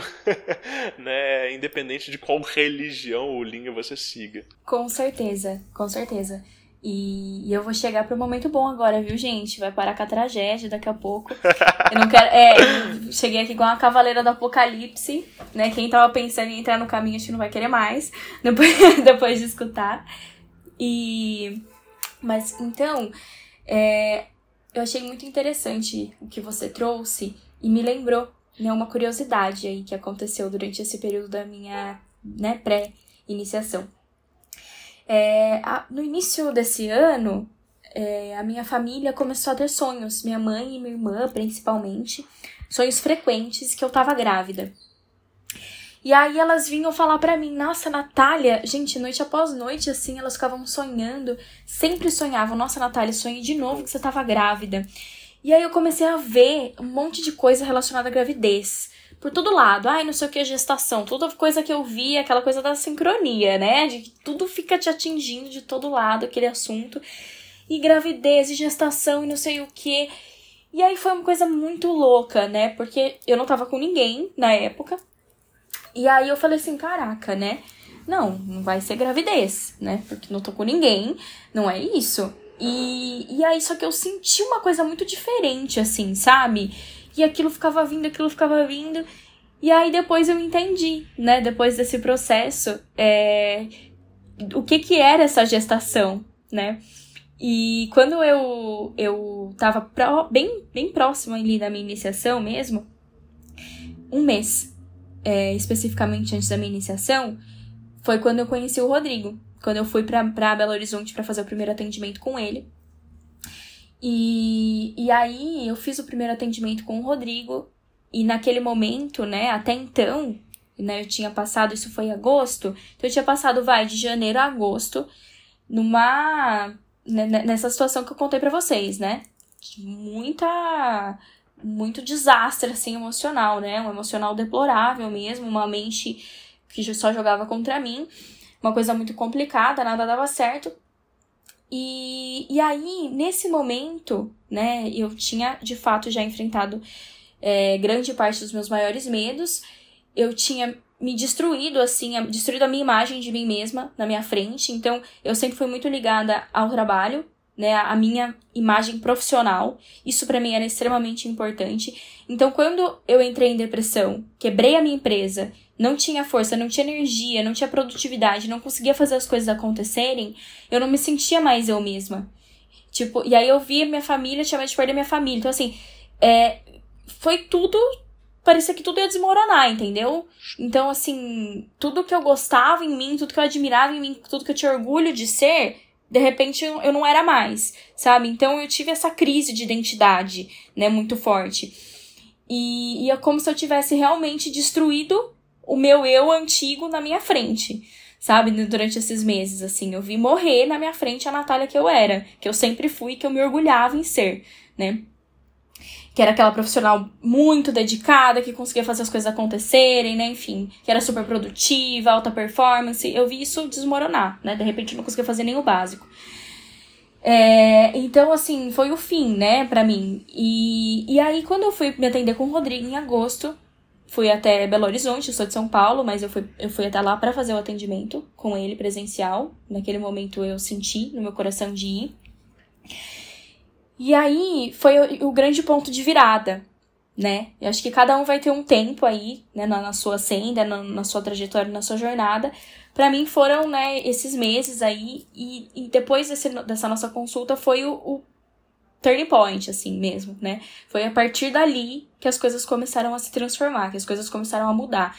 né, independente de qual religião ou linha você siga.
Com certeza, com certeza. E, eu vou chegar pro momento bom agora, viu, gente? Vai parar com a tragédia daqui a pouco. Eu não quero. É, cheguei aqui com a Cavaleira do Apocalipse, né? Quem tava pensando em entrar no caminho, acho que não vai querer mais, depois, depois de escutar. E. Mas então, é, eu achei muito interessante o que você trouxe e me lembrou né, uma curiosidade aí que aconteceu durante esse período da minha né, pré-iniciação. É, no início desse ano, é, a minha família começou a ter sonhos, minha mãe e minha irmã principalmente, sonhos frequentes que eu tava grávida. E aí elas vinham falar para mim, nossa, Natália, gente, noite após noite, assim, elas ficavam sonhando, sempre sonhavam, nossa, Natália, sonhei de novo que você tava grávida. E aí eu comecei a ver um monte de coisa relacionada à gravidez. Por todo lado, ai, não sei o que, gestação, toda coisa que eu vi, aquela coisa da sincronia, né? De que tudo fica te atingindo de todo lado, aquele assunto. e gravidez, e gestação, e não sei o que. E aí foi uma coisa muito louca, né? Porque eu não tava com ninguém na época. E aí eu falei assim, caraca, né? Não, não vai ser gravidez, né? Porque não tô com ninguém, não é isso. E, e aí, só que eu senti uma coisa muito diferente, assim, sabe? E aquilo ficava vindo, aquilo ficava vindo. E aí depois eu entendi, né? Depois desse processo, é... o que que era essa gestação, né? E quando eu, eu tava pro, bem, bem próximo ali da minha iniciação mesmo, um mês, é, especificamente antes da minha iniciação, foi quando eu conheci o Rodrigo. Quando eu fui pra Belo Horizonte para fazer o primeiro atendimento com ele. E, e aí eu fiz o primeiro atendimento com o Rodrigo. E naquele momento, né, até então, né, eu tinha passado, isso foi em agosto, então eu tinha passado, vai, de janeiro a agosto, numa né, nessa situação que eu contei para vocês, né? Muita muito desastre assim emocional, né? Um emocional deplorável mesmo, uma mente que só jogava contra mim, uma coisa muito complicada, nada dava certo. E, e aí, nesse momento, né, eu tinha de fato já enfrentado é, grande parte dos meus maiores medos. Eu tinha me destruído, assim, destruído a minha imagem de mim mesma na minha frente. Então, eu sempre fui muito ligada ao trabalho, né, a minha imagem profissional. Isso para mim era extremamente importante. Então, quando eu entrei em depressão, quebrei a minha empresa, não tinha força, não tinha energia, não tinha produtividade, não conseguia fazer as coisas acontecerem, eu não me sentia mais eu mesma. Tipo, e aí eu via minha família, tinha medo de perder minha família. Então, assim, é, foi tudo parecia que tudo ia desmoronar, entendeu? Então, assim, tudo que eu gostava em mim, tudo que eu admirava em mim, tudo que eu tinha orgulho de ser, de repente eu não era mais, sabe? Então eu tive essa crise de identidade, né, muito forte. E, e é como se eu tivesse realmente destruído o meu eu antigo na minha frente, sabe? Durante esses meses, assim. Eu vi morrer na minha frente a Natália que eu era, que eu sempre fui, que eu me orgulhava em ser, né? Que era aquela profissional muito dedicada, que conseguia fazer as coisas acontecerem, né? Enfim, que era super produtiva, alta performance. Eu vi isso desmoronar, né? De repente não conseguia fazer nem o básico. É, então, assim, foi o fim, né, pra mim. E, e aí, quando eu fui me atender com o Rodrigo em agosto, fui até Belo Horizonte, eu sou de São Paulo, mas eu fui, eu fui até lá para fazer o atendimento com ele presencial. Naquele momento eu senti no meu coração de ir. E aí foi o, grande ponto de virada, né? Eu acho que cada um vai ter um tempo aí, né, na, na sua senda, na, na, sua trajetória, na sua jornada. Para mim foram, né, esses meses aí, e, e depois desse, dessa nossa consulta foi o, o turning point, assim mesmo, né? Foi a partir dali que as coisas começaram a se transformar, que as coisas começaram a mudar.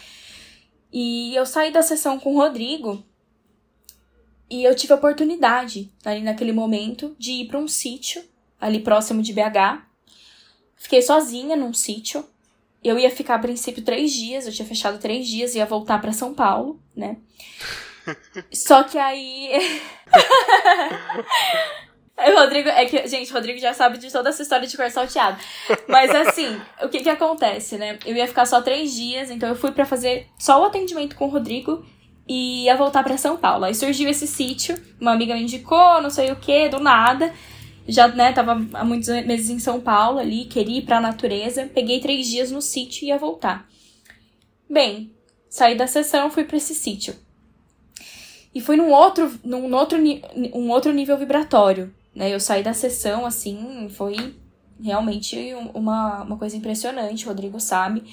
E eu saí da sessão com o Rodrigo e eu tive a oportunidade, ali naquele momento, de ir para um sítio ali próximo de BH. Fiquei sozinha num sítio. Eu ia ficar a princípio três dias, eu tinha fechado três dias, ia voltar para São Paulo, né? Só que aí. Rodrigo, é que, gente, Rodrigo já sabe de toda essa história de cor salteado. Mas assim, o que que acontece, né? Eu ia ficar só três dias, então eu fui para fazer só o atendimento com o Rodrigo e ia voltar para São Paulo. Aí surgiu esse sítio, uma amiga me indicou, não sei o que, do nada já, né, tava há muitos meses em São Paulo ali, queria ir pra natureza. Peguei três dias no sítio e ia voltar. Bem, saí da sessão, fui para esse sítio. E fui num outro, num outro, um outro nível vibratório, né? Eu saí da sessão, assim, foi realmente uma, uma coisa impressionante, o Rodrigo sabe.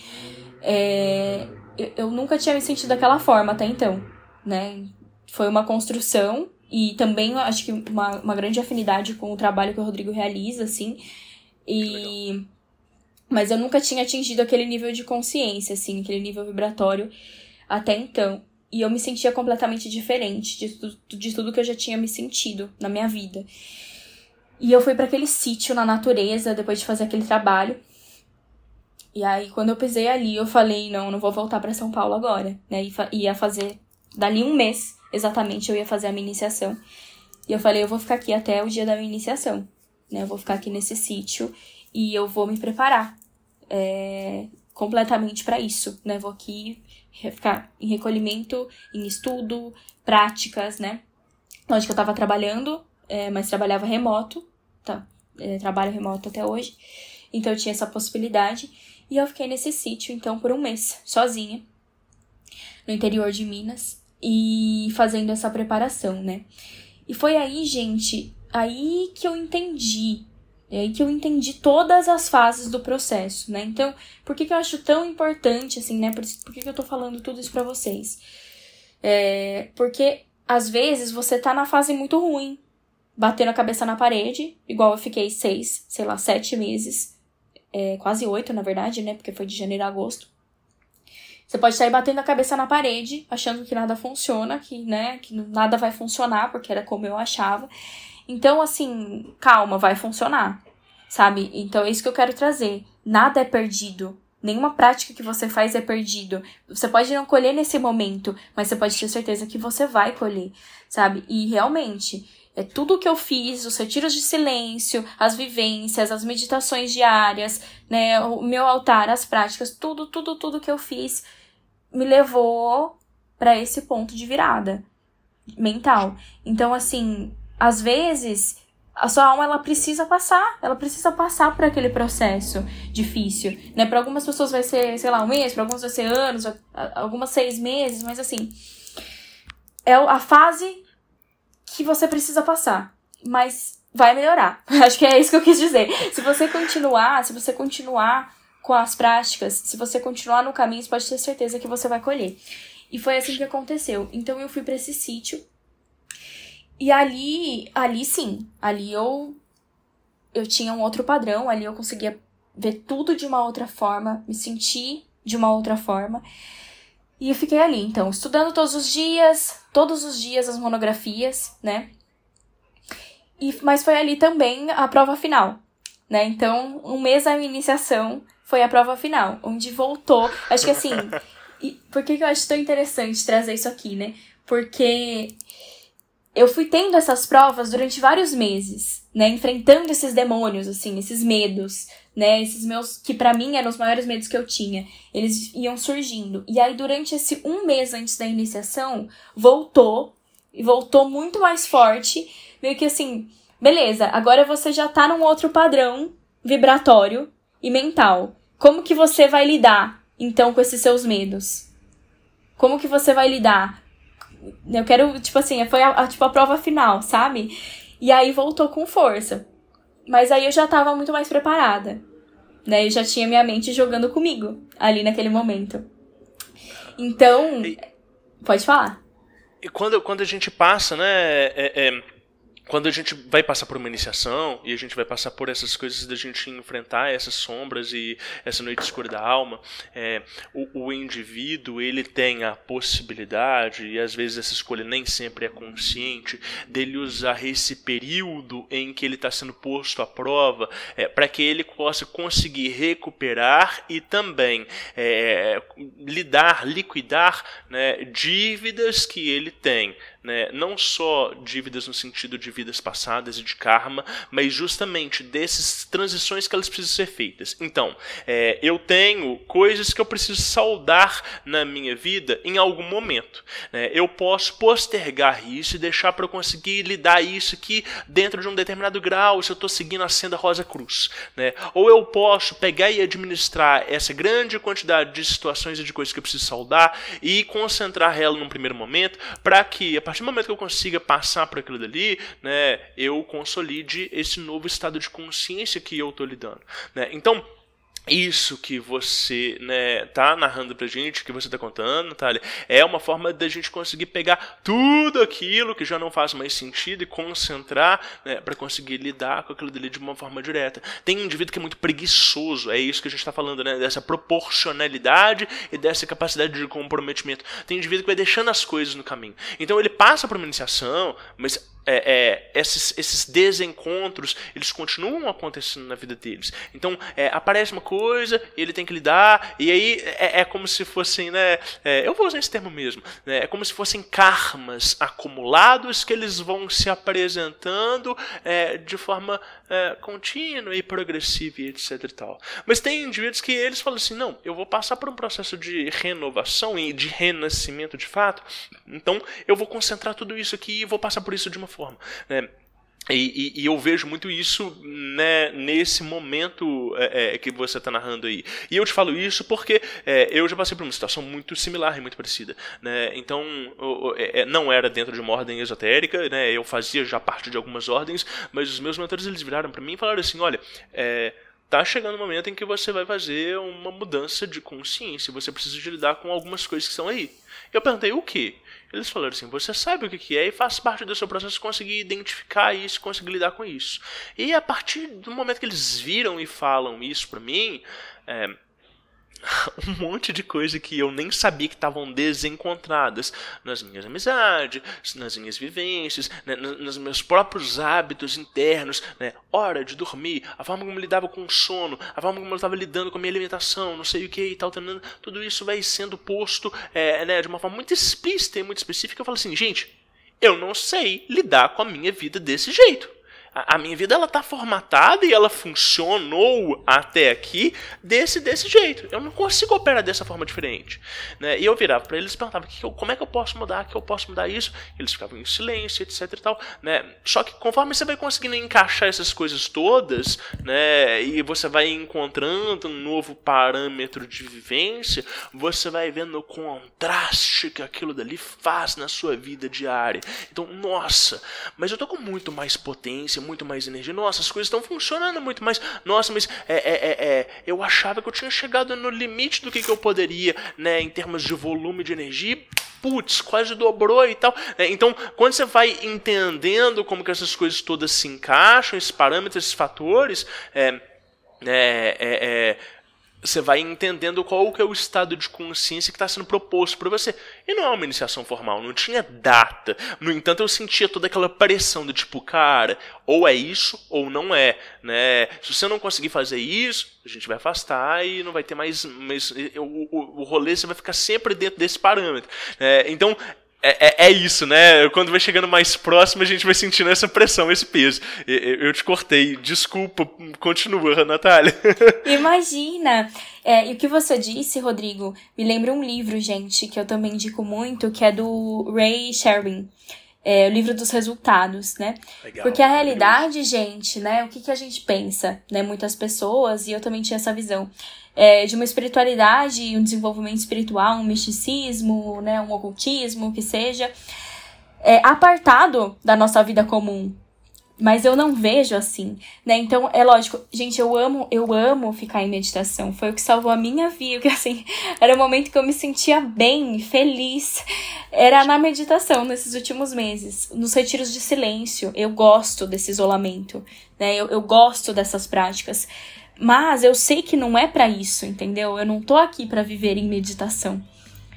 É, eu, eu nunca tinha me sentido daquela forma até então, né? Foi uma construção e também acho que uma, uma grande afinidade com o trabalho que o Rodrigo realiza, assim. E. Mas eu nunca tinha atingido aquele nível de consciência, assim, aquele nível vibratório até então. E eu me sentia completamente diferente de, tudo, de tudo que eu já tinha me sentido na minha vida. E eu fui para aquele sítio na natureza depois de fazer aquele trabalho. E aí, quando eu pisei ali, eu falei: não, não vou voltar para São Paulo agora, né? E ia fazer dali um mês exatamente eu ia fazer a minha iniciação. E eu falei, eu vou ficar aqui até o dia da minha iniciação, né? Eu vou ficar aqui nesse sítio e eu vou me preparar é, completamente para isso, né? Vou aqui ficar em recolhimento, em estudo, práticas, né? Onde que eu tava trabalhando é, mas trabalhava remoto, tá? É, trabalho remoto até hoje. Então eu tinha essa possibilidade. E eu fiquei nesse sítio, então, por um mês, sozinha, no interior de Minas, e fazendo essa preparação, né? E foi aí, gente, aí que eu entendi. É aí que eu entendi todas as fases do processo, né? Então, por que, que eu acho tão importante, assim, né? Por, por que, que eu tô falando tudo isso pra vocês? É, porque, às vezes, você tá na fase muito ruim, batendo a cabeça na parede, igual eu fiquei seis, sei lá, sete meses, é, quase oito, na verdade, né? Porque foi de janeiro a agosto. Você pode sair batendo a cabeça na parede, achando que nada funciona, que, né, que nada vai funcionar, porque era como eu achava. Então, assim, calma, vai funcionar, sabe? Então é isso que eu quero trazer. Nada é perdido. Nenhuma prática que você faz é perdido. Você pode não colher nesse momento, mas você pode ter certeza que você vai colher, sabe? E realmente, é tudo o que eu fiz, os retiros de silêncio, as vivências, as meditações diárias, né, o meu altar, as práticas, tudo, tudo, tudo que eu fiz me levou para esse ponto de virada mental. Então, assim, às vezes a sua alma ela precisa passar, ela precisa passar por aquele processo difícil, né? Para algumas pessoas vai ser, sei lá, um mês, para algumas vai ser anos, algumas seis meses, mas assim, é a fase que você precisa passar, mas vai melhorar. Acho que é isso que eu quis dizer. Se você continuar, se você continuar com as práticas, se você continuar no caminho, você pode ter certeza que você vai colher. E foi assim que aconteceu. Então eu fui para esse sítio. E ali, ali sim, ali eu eu tinha um outro padrão, ali eu conseguia ver tudo de uma outra forma, me sentir de uma outra forma. E eu fiquei ali, então, estudando todos os dias, todos os dias as monografias, né? E, mas foi ali também a prova final, né? Então, um mês da minha iniciação foi a prova final, onde voltou. Acho que assim. e por que, que eu acho tão interessante trazer isso aqui, né? Porque eu fui tendo essas provas durante vários meses, né? Enfrentando esses demônios, assim, esses medos, né? Esses meus, que para mim eram os maiores medos que eu tinha. Eles iam surgindo. E aí, durante esse um mês antes da iniciação, voltou. E voltou muito mais forte. Meio que assim, beleza, agora você já tá num outro padrão vibratório e mental. Como que você vai lidar, então, com esses seus medos? Como que você vai lidar? Eu quero, tipo assim, foi a, a, tipo, a prova final, sabe? E aí voltou com força. Mas aí eu já tava muito mais preparada. Né? Eu já tinha minha mente jogando comigo ali naquele momento. Então, e, pode falar.
E quando, quando a gente passa, né? É, é, quando a gente vai passar por uma iniciação e a gente vai passar por essas coisas da gente enfrentar essas sombras e essa noite escura da alma, é, o, o, indivíduo ele tem a possibilidade e às vezes essa escolha nem sempre é consciente dele usar esse período em que ele está sendo posto à prova é, para que ele possa conseguir recuperar e também é, lidar, liquidar né, dívidas que ele tem né, não só dívidas no sentido de vidas passadas e de karma, mas justamente dessas transições que elas precisam ser feitas. Então, é, eu tenho coisas que eu preciso saudar na minha vida em algum momento. Né? Eu posso postergar isso e deixar para eu conseguir lidar isso aqui dentro de um determinado grau, se eu estou seguindo a senda Rosa Cruz. Né? Ou eu posso pegar e administrar essa grande quantidade de situações e de coisas que eu preciso saudar e concentrar ela num primeiro momento para que, a partir do momento que eu consiga passar por aquilo dali, né, eu consolide esse novo estado de consciência que eu estou lidando. Né? Então, isso que você né, tá narrando pra gente, que você tá contando, Natália, é uma forma da gente conseguir pegar tudo aquilo que já não faz mais sentido e concentrar né, para conseguir lidar com aquilo dali de uma forma direta. Tem um indivíduo que é muito preguiçoso, é isso que a gente está falando, né? Dessa proporcionalidade e dessa capacidade de comprometimento. Tem um indivíduo que vai deixando as coisas no caminho. Então ele passa por uma iniciação, mas é, é, esses, esses, desencontros eles continuam acontecendo na vida deles. Então é, aparece uma coisa, ele tem que lidar, e aí é, é como se fossem, né? É, eu vou usar esse termo mesmo. Né, é como se fossem karmas acumulados que eles vão se apresentando é, de forma contínua e progressiva, e etc. E tal. Mas tem indivíduos que eles falam assim: não, eu vou passar por um processo de renovação e de renascimento de fato, então eu vou concentrar tudo isso aqui e vou passar por isso de uma forma. Né? E, e, e, eu vejo muito isso né, nesse momento é, é, que você está narrando aí. E eu te falo isso porque é, eu já passei por uma situação muito similar e muito parecida. Né? Então, eu, é, é, não era dentro de uma ordem esotérica, né? eu fazia já parte de algumas ordens, mas os meus mentores eles viraram para mim e falaram assim: olha, tá chegando o um momento em que você vai fazer uma mudança de consciência, você precisa de lidar com algumas coisas que estão aí. Eu perguntei o que? Eles falaram assim: você sabe o que é e faz parte do seu processo conseguir identificar isso, conseguir lidar com isso. E a partir do momento que eles viram e falam isso para mim, é, um monte de coisa que eu nem sabia que estavam desencontradas nas minhas amizades, nas minhas vivências, né, nos meus próprios hábitos internos, né, hora de dormir, a forma como eu lidava com o sono, a forma como eu estava lidando com a minha alimentação, não sei o que e tal, tudo isso vai sendo posto é, né, de uma forma muito explícita e muito específica. Eu falo assim, gente, eu não sei lidar com a minha vida desse jeito a, minha vida ela tá formatada e ela funcionou até aqui desse desse jeito. Eu não consigo operar dessa forma diferente, né? E eu virava para eles e perguntava que como é que eu posso mudar, que eu posso mudar isso. Eles ficavam em silêncio, etc e tal, né? Só que conforme você vai conseguindo encaixar essas coisas todas, né, e você vai encontrando um novo parâmetro de vivência, você vai vendo o contraste que aquilo dali faz na sua vida diária. Então, nossa, mas eu tô com muito mais potência, muito mais energia. Nossa, as coisas estão funcionando muito mais. Nossa, mas é, é, é, é, eu achava que eu tinha chegado no limite do que, que eu poderia, né, em termos de volume de energia. Putz, quase dobrou e tal. É, então, quando você vai entendendo como que essas coisas todas se encaixam, esses parâmetros, esses fatores, é, é, é, você vai entendendo qual que é o estado de consciência que está sendo proposto para você. E não é uma iniciação formal, não tinha data. No entanto, eu sentia toda aquela pressão do tipo, cara, ou é isso ou não é, né? Se você não conseguir fazer isso, a gente vai afastar e não vai ter mais, mais o, o, o rolê você vai ficar sempre dentro desse parâmetro. Né? Então, é, é, é, isso, né? Quando vai chegando mais próximo, a gente vai sentindo essa pressão, esse peso. Eu te cortei, desculpa, continua, Natália.
Imagina! É, e o que você disse, Rodrigo, me lembra um livro, gente, que eu também indico muito, que é do Ray Sherwin. É, o livro dos resultados, né? Legal, Porque a realidade, gente, né? O que, que a gente pensa, né? Muitas pessoas, e eu também tinha essa visão é, de uma espiritualidade, um desenvolvimento espiritual, um misticismo, né, um ocultismo, que seja, é, apartado da nossa vida comum. Mas eu não vejo assim, né? Então, é lógico, gente, eu amo, eu amo ficar em meditação. Foi o que salvou a minha vida, que assim, era o momento que eu me sentia bem, feliz. Era na meditação nesses últimos meses, nos retiros de silêncio. Eu gosto desse isolamento, né? Eu, eu gosto dessas práticas. Mas eu sei que não é para isso, entendeu? Eu não tô aqui para viver em meditação.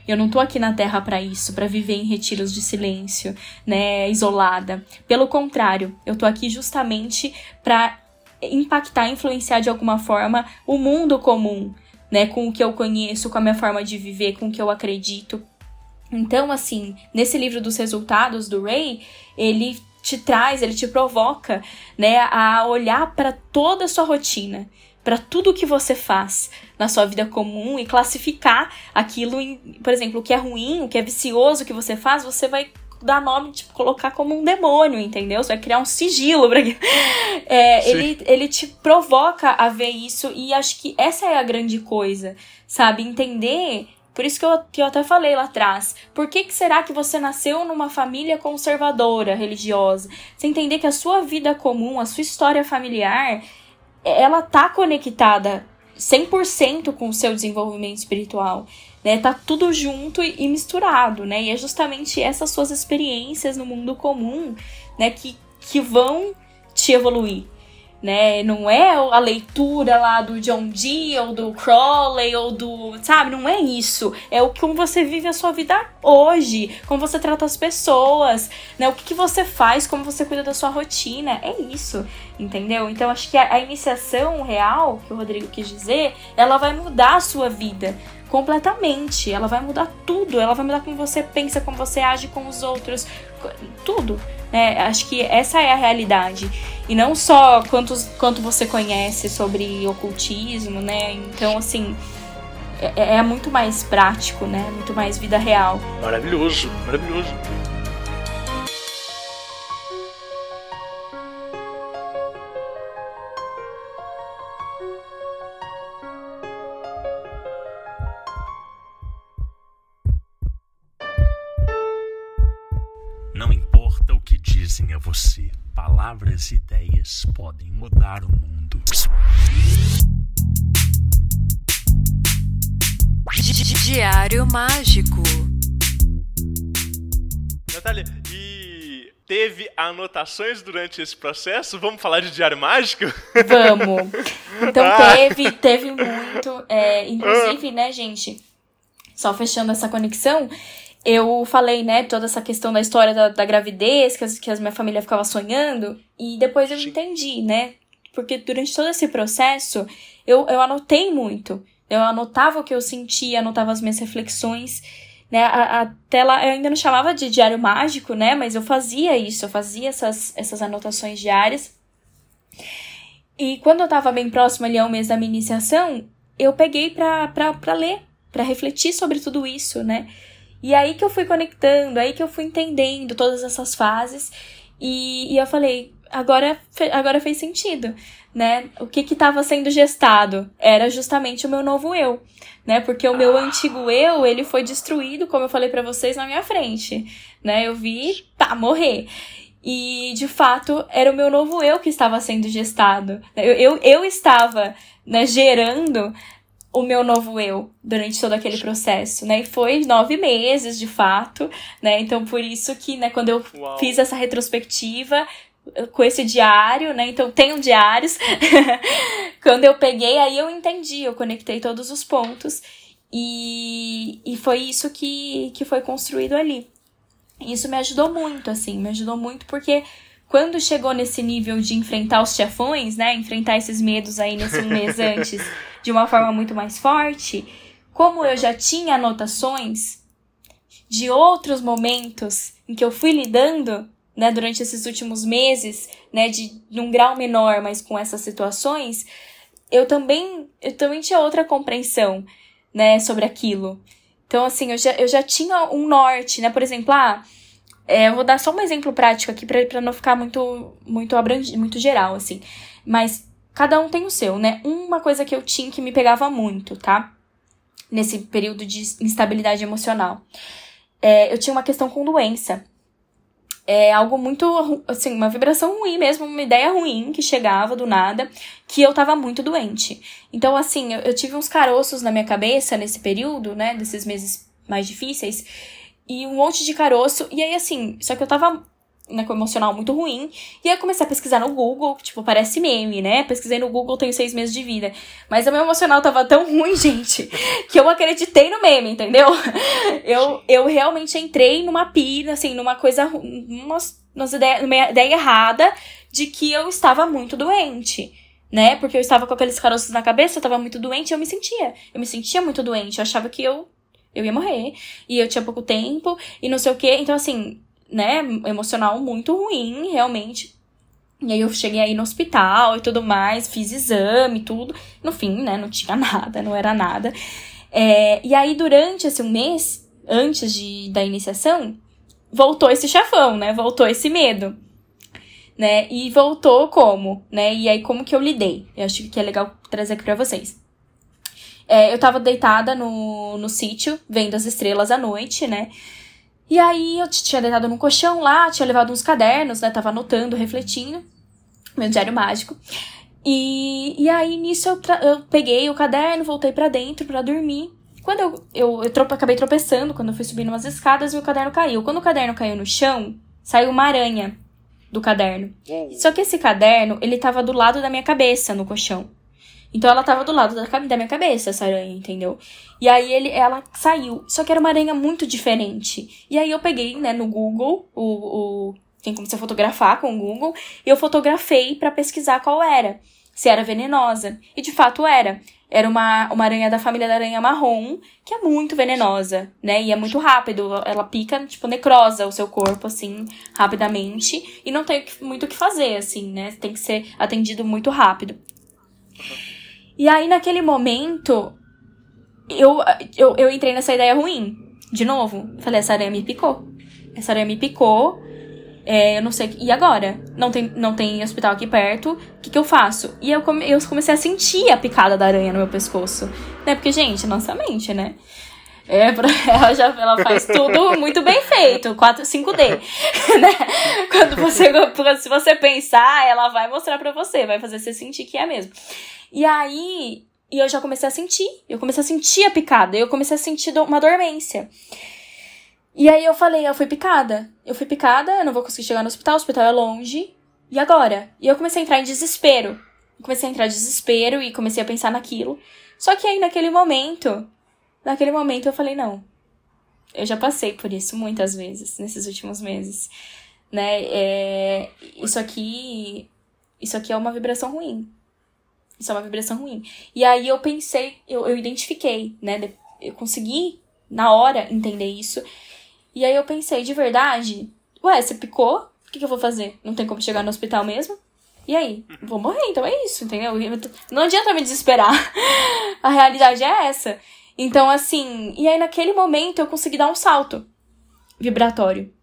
Eu não tô aqui na Terra para isso, para viver em retiros de silêncio, né, isolada. Pelo contrário, eu tô aqui justamente para impactar, influenciar de alguma forma o mundo comum, né, com o que eu conheço, com a minha forma de viver, com o que eu acredito. Então, assim, nesse livro dos resultados do Ray, ele te traz, ele te provoca, né, a olhar para toda a sua rotina para tudo que você faz na sua vida comum e classificar aquilo em, por exemplo, o que é ruim, o que é vicioso que você faz, você vai dar nome, tipo, colocar como um demônio, entendeu? Você vai criar um sigilo pra é, ele, ele te provoca a ver isso e acho que essa é a grande coisa, sabe? Entender por isso que eu, que eu até falei lá atrás. Por que, que será que você nasceu numa família conservadora, religiosa? Você entender que a sua vida comum, a sua história familiar, ela tá conectada 100% com o seu desenvolvimento espiritual, né? Tá tudo junto e misturado, né? E é justamente essas suas experiências no mundo comum, né, que, que vão te evoluir, né? Não é a leitura lá do John Dee ou do Crowley ou do, sabe? Não é isso. É o como você vive a sua vida hoje, como você trata as pessoas, né? O que, que você faz, como você cuida da sua rotina. É isso, entendeu? Então acho que a, a iniciação real que o Rodrigo quis dizer, ela vai mudar a sua vida completamente. Ela vai mudar tudo. Ela vai mudar como você pensa, como você age com os outros, tudo. Né? Acho que essa é a realidade. E não só quantos, quanto você conhece sobre ocultismo, né? Então, assim, é, é muito mais prático, né? Muito mais vida real.
Maravilhoso, maravilhoso.
Você, palavras e ideias podem mudar o mundo.
Diário Mágico.
Natália, e teve anotações durante esse processo? Vamos falar de Diário Mágico?
Vamos. Então
Ah.
teve, teve muito. é, inclusive, né, gente? Só fechando essa conexão, eu falei, né, toda essa questão da história da, da gravidez, que, as, que a minha família ficava sonhando, e depois eu
Sim.
entendi, né? Porque durante todo esse processo, eu, eu anotei muito. Eu anotava o que eu sentia, anotava as minhas reflexões, né? A, a tela, eu ainda não chamava de diário mágico, né? Mas eu fazia isso, eu fazia essas, essas anotações diárias. E quando eu tava bem próximo ali ao mês da minha iniciação, eu peguei pra, pra, pra ler, pra refletir sobre tudo isso, né? E aí que eu fui conectando, aí que eu fui entendendo todas essas fases. E, e eu falei, agora, agora fez sentido, né? O que que tava sendo gestado era justamente o meu novo eu, né? Porque o meu antigo eu, ele foi destruído, como eu falei pra vocês, na minha frente, né? Eu vi, tá, morrer. E, de fato, era o meu novo eu que estava sendo gestado. Eu, eu, eu estava né, gerando o meu novo eu durante todo aquele processo, né? E foi nove meses, de fato, né? Então, por isso que, né, quando eu
Uau.
fiz essa retrospectiva eh, com esse diário, né? Então, tenho diários. quando eu peguei, aí eu entendi, eu conectei todos os pontos. E, e foi isso que, que foi construído ali. Isso me ajudou muito, assim, me ajudou muito porque quando chegou nesse nível de enfrentar os chefões, né, enfrentar esses medos aí nesse mês antes de uma forma muito mais forte, como eu já tinha anotações de outros momentos em que eu fui lidando, né, durante esses últimos meses, né, de num grau menor, mas com essas situações, eu também, eu também tinha outra compreensão, né, sobre aquilo. Então, assim, eu já, eu já tinha um norte, né? Por exemplo, ah, é, eu vou dar só um exemplo prático aqui pra não ficar muito, muito abrangido, muito geral, assim. Mas cada um tem o seu, né? Uma coisa que eu tinha que me pegava muito, tá? Nesse período de instabilidade emocional. É, eu tinha uma questão com doença. É algo muito, assim, uma vibração ruim mesmo, uma ideia ruim que chegava do nada, que eu tava muito doente. Então, assim, eu, eu tive uns caroços na minha cabeça nesse período, né, desses meses mais difíceis, e um monte de caroço, e aí, assim, só que eu tava né, emocional muito ruim, e aí eu comecei a pesquisar no Google, tipo, parece meme, né? Pesquisei no Google, tenho seis meses de vida. Mas o meu emocional tava tão ruim, gente, que eu acreditei no meme, entendeu? Eu, eu realmente entrei numa pira, assim, numa coisa, umas ideia, numa ideia errada de que eu estava muito doente, né? Porque eu estava com aqueles caroços na cabeça, eu estava muito doente, e eu me sentia. Eu me sentia muito doente, eu achava que eu, eu ia morrer, e eu tinha pouco tempo, e não sei o quê. Então, assim, né, emocional muito ruim, realmente. E aí eu cheguei aí no hospital e tudo mais, fiz exame, tudo. No fim, né, não tinha nada, não era nada. É, e aí, durante esse um mês, antes de, da iniciação, voltou esse chefão, né? Voltou esse medo. Né? E voltou como, né? E aí, como que eu lidei? Eu acho que é legal trazer aqui pra vocês. É, eu tava deitada no, no sítio, vendo as estrelas à noite, né? E aí eu tinha deitado num colchão lá, tinha levado uns cadernos, né? Tava anotando, refletindo. Meu diário mágico. E, e aí nisso eu, eu peguei o caderno, voltei pra dentro pra dormir. Quando eu, eu, eu trope- acabei tropeçando, quando eu fui subindo umas escadas e o caderno caiu. Quando o caderno caiu no chão, saiu uma aranha do caderno. Só que esse caderno, ele tava do lado da minha cabeça no colchão. Então ela tava do lado da, da minha cabeça, essa aranha, entendeu? E aí ele, ela saiu. Só que era uma aranha muito diferente. E aí eu peguei, né, no Google, o. o tem como você fotografar com o Google, e eu fotografei pra pesquisar qual era. Se era venenosa. E de fato era. Era uma, uma aranha da família da aranha marrom, que é muito venenosa, né? E é muito rápido. Ela pica, tipo, necrosa o seu corpo, assim, rapidamente. E não tem muito o que fazer, assim, né? Tem que ser atendido muito rápido. E aí, naquele momento, eu, eu, eu entrei nessa ideia ruim. De novo. Falei, essa aranha me picou. Essa aranha me picou. É, eu não sei. E agora? Não tem, não tem hospital aqui perto. O que, que eu faço? E eu, come, eu comecei a sentir a picada da aranha no meu pescoço. Né? Porque, gente, nossa mente, né? É, ela já ela faz tudo muito bem feito, 4, 5D, né? Quando você, se você pensar, ela vai mostrar para você, vai fazer você sentir que é mesmo. E aí, e eu já comecei a sentir, eu comecei a sentir a picada, eu comecei a sentir uma dormência. E aí eu falei, eu fui picada, eu fui picada, eu não vou conseguir chegar no hospital, o hospital é longe, e agora? E eu comecei a entrar em desespero. comecei a entrar em desespero e comecei a pensar naquilo. Só que aí naquele momento, naquele momento eu falei, não. Eu já passei por isso muitas vezes nesses últimos meses, né? É, isso aqui, isso aqui é uma vibração ruim. Isso é uma vibração ruim. E aí eu pensei, eu, eu identifiquei, né? Eu consegui na hora entender isso. E aí eu pensei, de verdade, ué, você picou? O que, que eu vou fazer? Não tem como chegar no hospital mesmo? E aí? Vou morrer, então é isso, entendeu? Não adianta me desesperar. A realidade é essa. Então, assim, e aí naquele momento eu consegui dar um salto vibratório.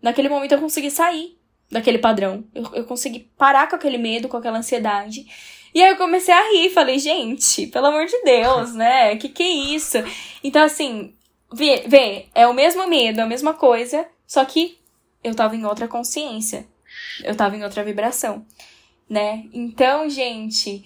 Naquele momento eu consegui sair daquele padrão. Eu, eu consegui parar com aquele medo, com aquela ansiedade. E aí eu comecei a rir, falei, gente, pelo amor de Deus, né? Que que é isso? Então, assim, vê, vê, é o mesmo medo, é a mesma coisa, só que eu tava em outra consciência. Eu tava em outra vibração, né? Então, gente,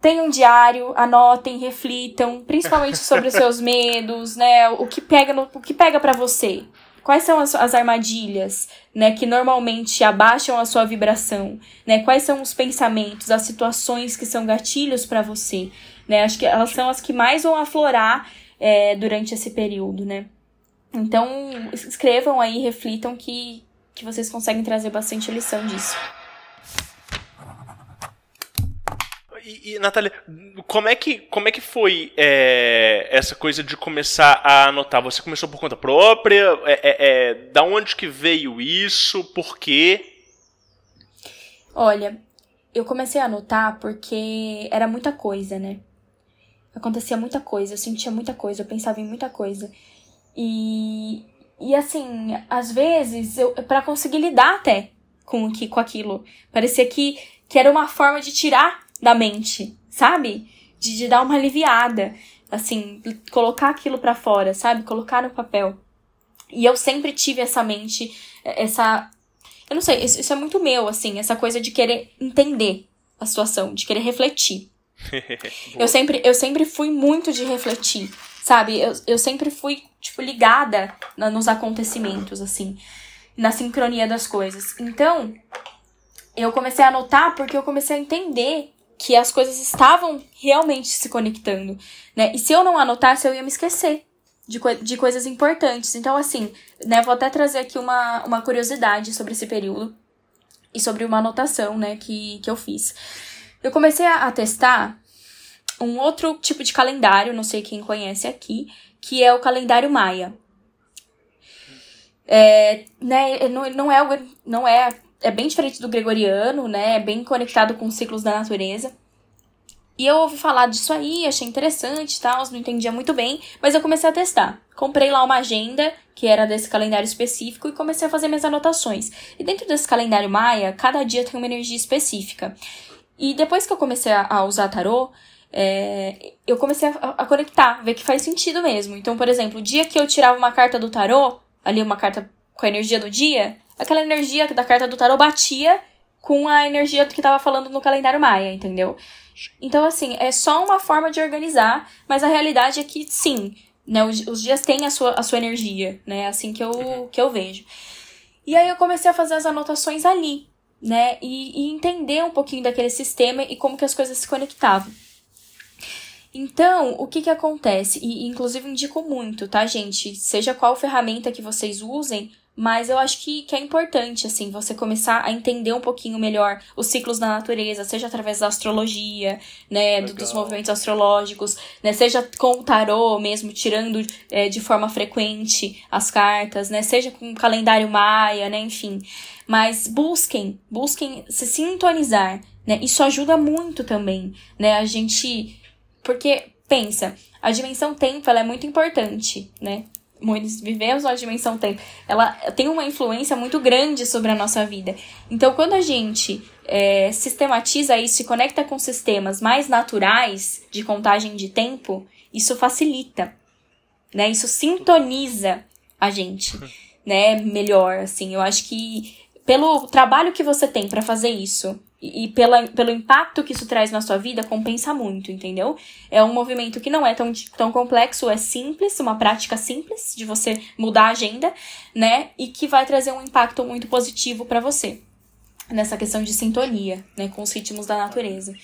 Tenham um diário, anotem, reflitam, principalmente sobre os seus medos, né? O que pega no, o que pega para você? Quais são as, as, armadilhas, né, que normalmente abaixam a sua vibração, né? Quais são os pensamentos, as situações que são gatilhos para você, né? Acho que elas são as que mais vão aflorar é, durante esse período, né? Então, escrevam aí, reflitam que, que vocês conseguem trazer bastante lição disso.
E, e Natália, como é que, como é que foi é, essa coisa de começar a anotar? Você começou por conta própria? É, é, é, da onde que veio isso? Por quê?
Olha, eu comecei a anotar porque era muita coisa, né? Acontecia muita coisa, eu sentia muita coisa, eu pensava em muita coisa. E, e assim, às vezes, eu para conseguir lidar até com, com aquilo, parecia que, que era uma forma de tirar da mente, sabe? De, de dar uma aliviada, assim, colocar aquilo para fora, sabe? Colocar no papel. E eu sempre tive essa mente, essa. Eu não sei, isso é muito meu, assim, essa coisa de querer entender a situação, de querer refletir. eu, sempre, eu sempre fui muito de refletir, sabe? Eu, eu sempre fui, tipo, ligada na, nos acontecimentos, assim, na sincronia das coisas. Então, eu comecei a anotar porque eu comecei a entender que as coisas estavam realmente se conectando, né? E se eu não anotasse, eu ia me esquecer de, co de coisas importantes. Então, assim, né, vou até trazer aqui uma, uma curiosidade sobre esse período e sobre uma anotação, né, que, que eu fiz. Eu comecei a, a testar um outro tipo de calendário, não sei quem conhece aqui, que é o calendário maia. É, né, não, não é, não é é bem diferente do gregoriano, né? É bem conectado com os ciclos da natureza. E eu ouvi falar disso aí, achei interessante e tal, não entendia muito bem, mas eu comecei a testar. Comprei lá uma agenda, que era desse calendário específico, e comecei a fazer minhas anotações. E dentro desse calendário maia, cada dia tem uma energia específica. E depois que eu comecei a, usar tarô, é, eu comecei a, a, conectar, ver que faz sentido mesmo. Então, por exemplo, o dia que eu tirava uma carta do tarô, ali uma carta com a energia do dia, aquela energia da carta do tarot batia com a energia que tava falando no calendário maia, entendeu? Então, assim, é só uma forma de organizar, mas a realidade é que, sim, né, os, os dias têm a sua, a sua energia, né? Assim que eu, que eu vejo. E aí eu comecei a fazer as anotações ali, né? E, e entender um pouquinho daquele sistema e como que as coisas se conectavam. Então, o que que acontece? E, inclusive, indico muito, tá, gente? Seja qual ferramenta que vocês usem, mas eu acho que, que é importante, assim, você começar a entender um pouquinho melhor os ciclos da natureza, seja através da astrologia, né, do, dos movimentos astrológicos, né, seja com o tarô mesmo, tirando é, de forma frequente as cartas, né, seja com o calendário maia, né, enfim. Mas busquem, busquem se sintonizar, né, isso ajuda muito também, né, a gente... Porque, pensa, a dimensão tempo, ela é muito importante, né? Vivemos uma dimensão tempo, ela tem uma influência muito grande sobre a nossa vida. Então, quando a gente é, sistematiza isso, se conecta com sistemas mais naturais de contagem de tempo, isso facilita, né? Isso sintoniza a gente, né? Melhor, assim. Eu acho que pelo trabalho que você tem para fazer isso e, pela, pelo impacto que isso traz na sua vida, compensa muito, entendeu? É um movimento que não é tão, tão complexo, é simples, uma prática simples de você mudar a agenda, né? E que vai trazer um impacto muito positivo para você nessa questão de sintonia, né, com os ritmos da natureza.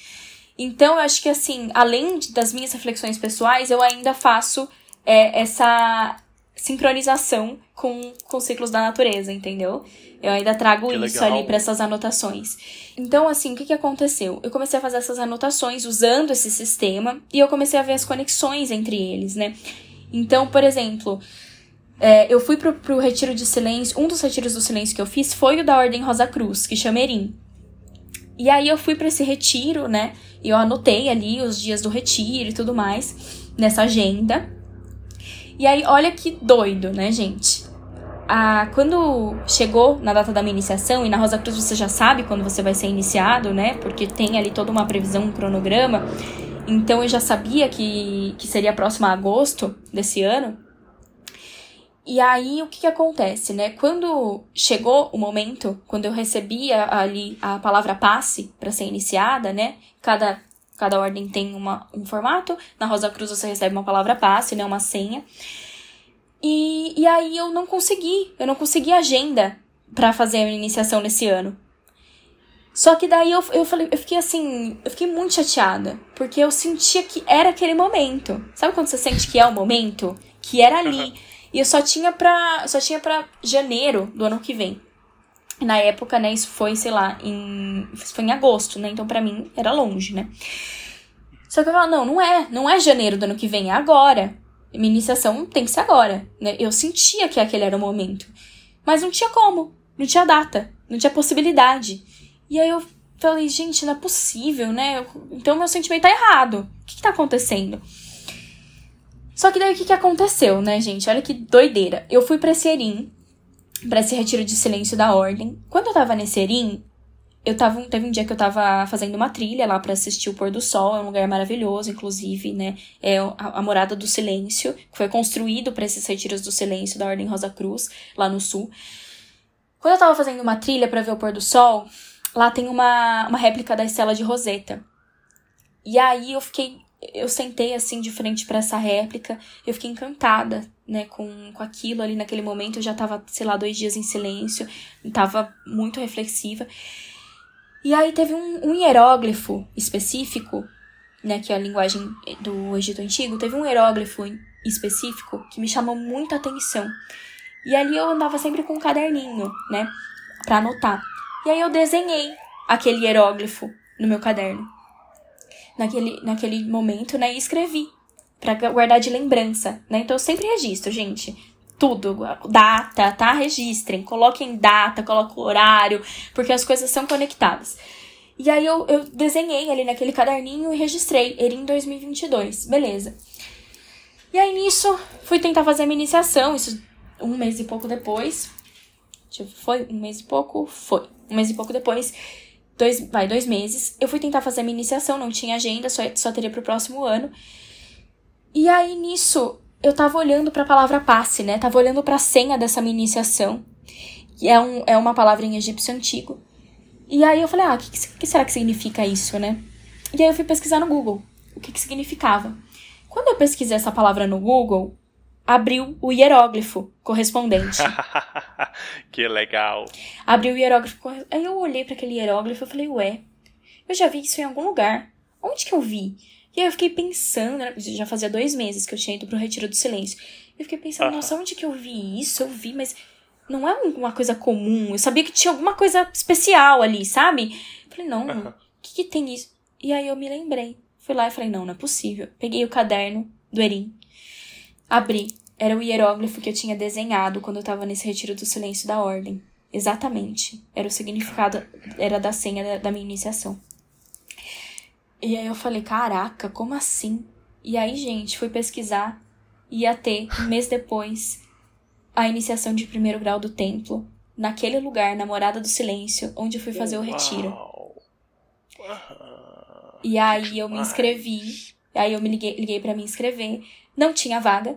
Então, eu acho que assim, além das minhas reflexões pessoais, eu ainda faço é, essa sincronização com, com os ciclos da natureza, entendeu? Eu ainda trago que isso legal. ali para essas anotações. Então, assim, o que, que aconteceu? Eu comecei a fazer essas anotações usando esse sistema e eu comecei a ver as conexões entre eles, né? Então, por exemplo, é, eu fui pro, pro retiro de silêncio. Um dos retiros do silêncio que eu fiz foi o da Ordem Rosa Cruz, que chama Erim. E aí eu fui para esse retiro, né? E eu anotei ali os dias do retiro e tudo mais nessa agenda. E aí, olha que doido, né, gente? Ah, quando chegou na data da minha iniciação, e na Rosa Cruz você já sabe quando você vai ser iniciado, né? Porque tem ali toda uma previsão, um cronograma. Então eu já sabia que, que seria próximo a agosto desse ano. E aí, o que, que acontece, né? Quando chegou o momento, quando eu recebi ali a palavra passe para ser iniciada, né? Cada, cada ordem tem uma, um formato. Na Rosa Cruz você recebe uma palavra passe, né? Uma senha. E, e aí eu não consegui, eu não consegui agenda para fazer a iniciação nesse ano. Só que daí eu, eu falei, eu fiquei assim, eu fiquei muito chateada, porque eu sentia que era aquele momento. Sabe quando você sente que é o momento? Que era ali. Uhum. E eu só tinha pra. Só tinha pra janeiro do ano que vem. Na época, né, isso foi, sei lá, em. Foi em agosto, né? Então, pra mim, era longe, né? Só que eu falava, não, não é. Não é janeiro do ano que vem, é agora. Minha iniciação tem que ser agora. Né? Eu sentia que aquele era o momento. Mas não tinha como. Não tinha data. Não tinha possibilidade. E aí eu falei, gente, não é possível, né? Então meu sentimento tá errado. O que, que tá acontecendo? Só que daí o que, que aconteceu, né, gente? Olha que doideira. Eu fui pra esse Erim, pra esse retiro de silêncio da ordem. Quando eu tava nesse Erim, eu tava, teve um dia que eu tava fazendo uma trilha lá para assistir o pôr do sol, é um lugar maravilhoso, inclusive, né? É a, a morada do silêncio, que foi construído para esses retiros do silêncio da Ordem Rosa Cruz, lá no sul. Quando eu tava fazendo uma trilha para ver o pôr do sol, lá tem uma, uma réplica da Estela de Roseta. E aí eu fiquei eu sentei assim de frente para essa réplica, eu fiquei encantada, né, com, com aquilo ali naquele momento. Eu já tava, sei lá, dois dias em silêncio, tava muito reflexiva. E aí teve um, um hieróglifo específico, né, que é a linguagem do Egito Antigo, teve um hieróglifo específico que me chamou muita atenção. E ali eu andava sempre com um caderninho, né, para anotar. E aí eu desenhei aquele hieróglifo no meu caderno naquele, naquele momento, né? E escrevi para guardar de lembrança, né? Então eu sempre registro, gente. Tudo, data, tá? Registrem, coloquem data, coloquem horário, porque as coisas são conectadas. E aí eu, eu desenhei ali naquele caderninho e registrei, em 2022, beleza. E aí nisso, fui tentar fazer a minha iniciação, isso um mês e pouco depois. Foi um mês e pouco? Foi. Um mês e pouco depois, dois, vai, dois meses. Eu fui tentar fazer minha iniciação, não tinha agenda, só, só teria pro próximo ano. E aí, nisso, eu tava olhando para a palavra passe, né? Tava olhando para a senha dessa minha iniciação, que é, um, é uma palavra em egípcio antigo. E aí eu falei, ah, o que, que, será que significa isso, né? E aí eu fui pesquisar no Google o que, que significava. Quando eu pesquisei essa palavra no Google, abriu o hieróglifo correspondente.
que legal.
Abriu o hieróglifo. Aí eu olhei para aquele hieróglifo e falei, ué, eu já vi isso em algum lugar. Onde que eu vi? E aí eu fiquei pensando, né, já fazia dois meses que eu tinha ido pro Retiro do Silêncio. Eu fiquei pensando, nossa, onde que eu vi isso? Eu vi, mas não é uma coisa comum. Eu sabia que tinha alguma coisa especial ali, sabe? falei, não, o que, que tem isso? E aí eu me lembrei. Fui lá e falei, não, não é possível. Peguei o caderno do Erim Abri. Era o hieróglifo que eu tinha desenhado quando eu estava nesse retiro do silêncio da ordem. Exatamente. Era o significado, era da senha da, da minha iniciação. E aí eu falei, caraca, como assim? E aí, gente, fui pesquisar. Ia ter, um mês depois, a iniciação de primeiro grau do templo. Naquele lugar, na Morada do Silêncio, onde eu fui fazer o retiro. E aí eu me inscrevi. Aí eu me liguei, liguei para me inscrever. Não tinha vaga.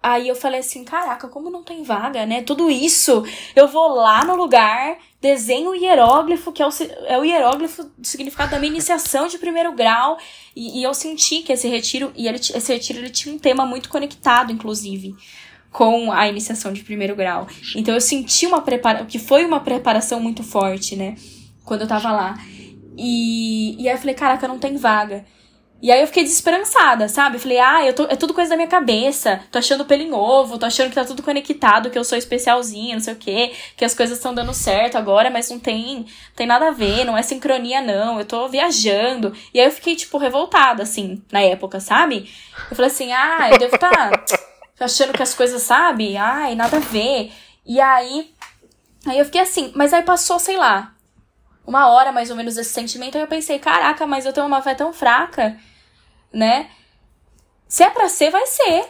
Aí eu falei assim, caraca, como não tem vaga, né? Tudo isso, eu vou lá no lugar, desenho o hieróglifo, que é o, é o hieróglifo do significado da minha iniciação de primeiro grau, e, e eu senti que esse retiro, e ele, esse retiro ele tinha um tema muito conectado, inclusive, com a iniciação de primeiro grau. Então eu senti uma preparação, que foi uma preparação muito forte, né? Quando eu tava lá. E, e aí eu falei, caraca, não tem vaga. E aí eu fiquei desesperançada, sabe? Falei, ah, eu tô, é tudo coisa da minha cabeça. Tô achando pelo em ovo, tô achando que tá tudo conectado, que eu sou especialzinha, não sei o quê, que as coisas estão dando certo agora, mas não tem, tem nada a ver, não é sincronia, não. Eu tô viajando. E aí eu fiquei, tipo, revoltada, assim, na época, sabe? Eu falei assim, ah, eu devo estar tá achando que as coisas, sabe? Ai, nada a ver. E aí. Aí eu fiquei assim, mas aí passou, sei lá, uma hora mais ou menos esse sentimento, aí eu pensei, caraca, mas eu tenho uma fé tão fraca né? Se é pra ser, vai ser.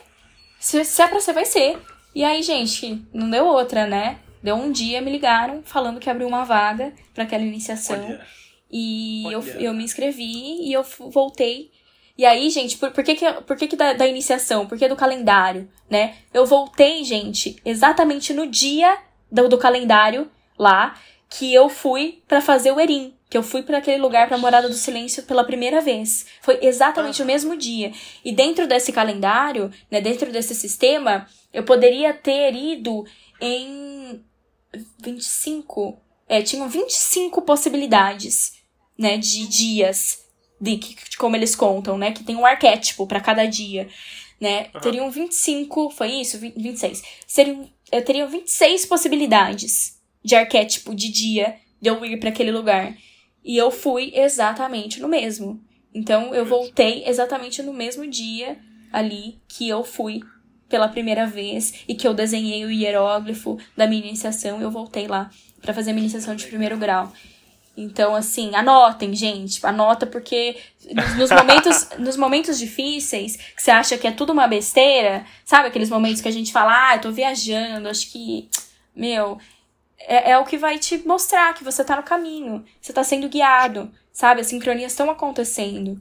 Se, se é pra ser, vai ser. E aí, gente, não deu outra, né? Deu um dia, me ligaram falando que abriu uma vaga para aquela iniciação. Olha. E eu, eu me inscrevi e eu voltei. E aí, gente, por, por que, que, por que, que da, da iniciação? Por que do calendário, né? Eu voltei, gente, exatamente no dia do, do calendário lá que eu fui para fazer o Erim que eu fui para aquele lugar para morada do silêncio pela primeira vez. Foi exatamente o mesmo dia. E dentro desse calendário, né, dentro desse sistema, eu poderia ter ido em 25, é, tinham 25 possibilidades, né, de dias de, de como eles contam, né, que tem um arquétipo para cada dia, né? Uhum. Teriam 25, foi isso? 26. Seriam, eu teria 26 possibilidades de arquétipo de dia de eu ir para aquele lugar. E eu fui exatamente no mesmo. Então eu voltei exatamente no mesmo dia ali que eu fui pela primeira vez e que eu desenhei o hieróglifo da minha iniciação, eu voltei lá para fazer a minha iniciação de primeiro grau. Então, assim, anotem, gente, anota porque nos momentos, nos momentos difíceis, que você acha que é tudo uma besteira, sabe aqueles momentos que a gente fala, ah, eu tô viajando, acho que, meu, é, é o que vai te mostrar que você tá no caminho, você tá sendo guiado, sabe? As sincronias estão acontecendo.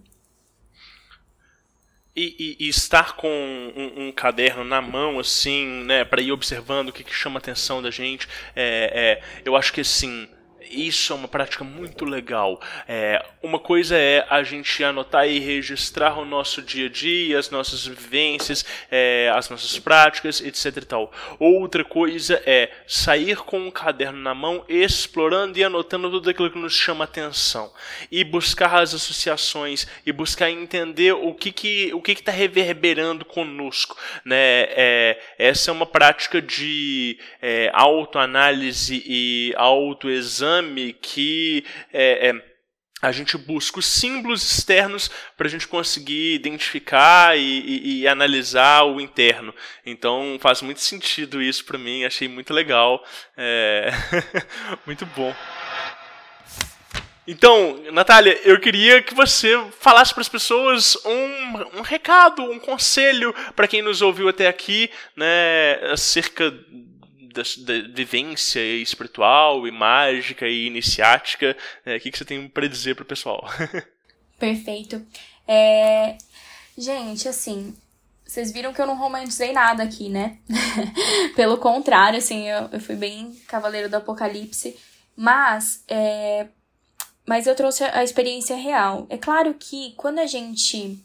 E, e, e, estar com um, um, caderno na mão, assim, né, para ir observando o que, que, chama a atenção da gente, é, é, eu acho que assim isso é uma prática muito legal. É, uma coisa é a gente anotar e registrar o nosso dia a dia, as nossas vivências, é, as nossas práticas, etc. E tal. Outra coisa é sair com um caderno na mão, explorando e anotando tudo aquilo que nos chama atenção. E buscar as associações e buscar entender o que que o que está reverberando conosco. Né? É, essa é uma prática de é, autoanálise e autoexame que é, é, a gente busca os símbolos externos para a gente conseguir identificar e, e, e, analisar o interno. Então faz muito sentido isso para mim, achei muito legal, é... muito bom. Então, Natália, eu queria que você falasse para as pessoas um, um recado, um conselho para quem nos ouviu até aqui, né, acerca da, da vivência espiritual e mágica e iniciática. É, o que, que você tem para dizer para o pessoal?
Perfeito. É... Gente, assim, vocês viram que eu não romantizei nada aqui, né? Pelo contrário, assim, eu, eu fui bem cavaleiro do apocalipse. Mas, é... mas eu trouxe a experiência real. É claro que quando a gente.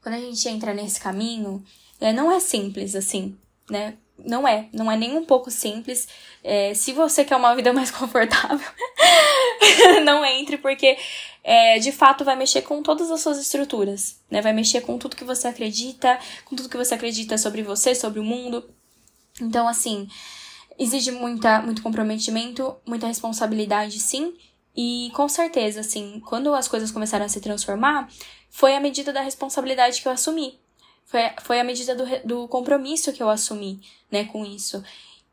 Quando a gente entra nesse caminho, é, não é simples, assim, né? Não é, não é nem um pouco simples. É, se você quer uma vida mais confortável, não entre, porque é, de fato vai mexer com todas as suas estruturas, né? Vai mexer com tudo que você acredita, com tudo que você acredita sobre você, sobre o mundo. Então, assim, exige muita, muito comprometimento, muita responsabilidade, sim. E com certeza, assim, quando as coisas começaram a se transformar, foi a medida da responsabilidade que eu assumi. Foi, foi a medida do, do compromisso que eu assumi, né, com isso.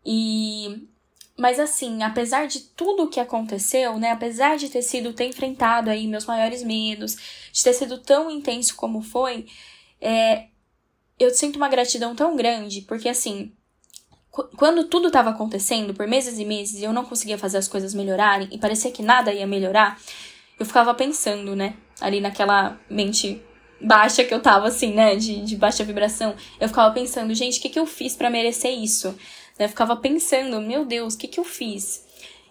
E mas assim, apesar de tudo o que aconteceu, né, apesar de ter sido ter enfrentado aí meus maiores medos, de ter sido tão intenso como foi, é, eu sinto uma gratidão tão grande, porque assim, quando tudo estava acontecendo por meses e meses e eu não conseguia fazer as coisas melhorarem e parecia que nada ia melhorar, eu ficava pensando, né, ali naquela mente baixa que eu tava, assim, né? De, de baixa vibração. Eu ficava pensando, gente, o que, que eu fiz para merecer isso? Eu ficava pensando, meu Deus, o que, que eu fiz?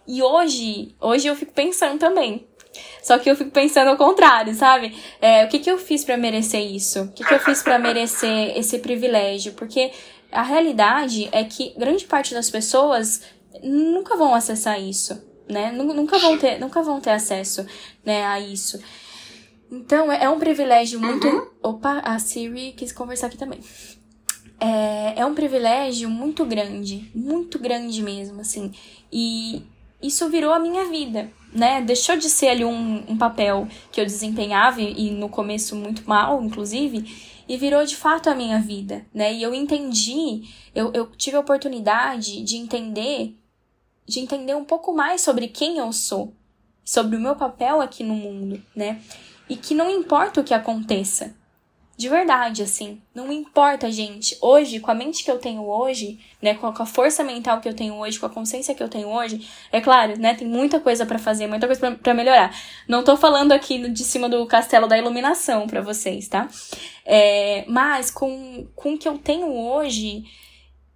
E hoje, hoje eu fico pensando também. Só que eu fico pensando ao contrário, sabe? É, o que, que eu fiz para merecer isso? O que, que eu fiz para merecer esse privilégio? Porque a realidade é que grande parte das pessoas nunca vão acessar isso, né? Nunca vão ter, nunca vão ter acesso, né, a isso. Então, é um privilégio muito. Uhum. Opa, a Siri quis conversar aqui também. É, é um privilégio muito grande, muito grande mesmo, assim. E isso virou a minha vida, né? Deixou de ser ali um, um papel que eu desempenhava e no começo muito mal, inclusive, e virou de fato a minha vida, né? E eu entendi, eu, eu tive a oportunidade de entender, de entender um pouco mais sobre quem eu sou, sobre o meu papel aqui no mundo, né? E que não importa o que aconteça, de verdade, assim. Não importa, gente. Hoje, com a mente que eu tenho hoje, né, com a força mental que eu tenho hoje, com a consciência que eu tenho hoje, é claro, né, tem muita coisa para fazer, muita coisa para melhorar. Não tô falando aqui de cima do castelo da iluminação para vocês, tá? É, mas com, com o que eu tenho hoje,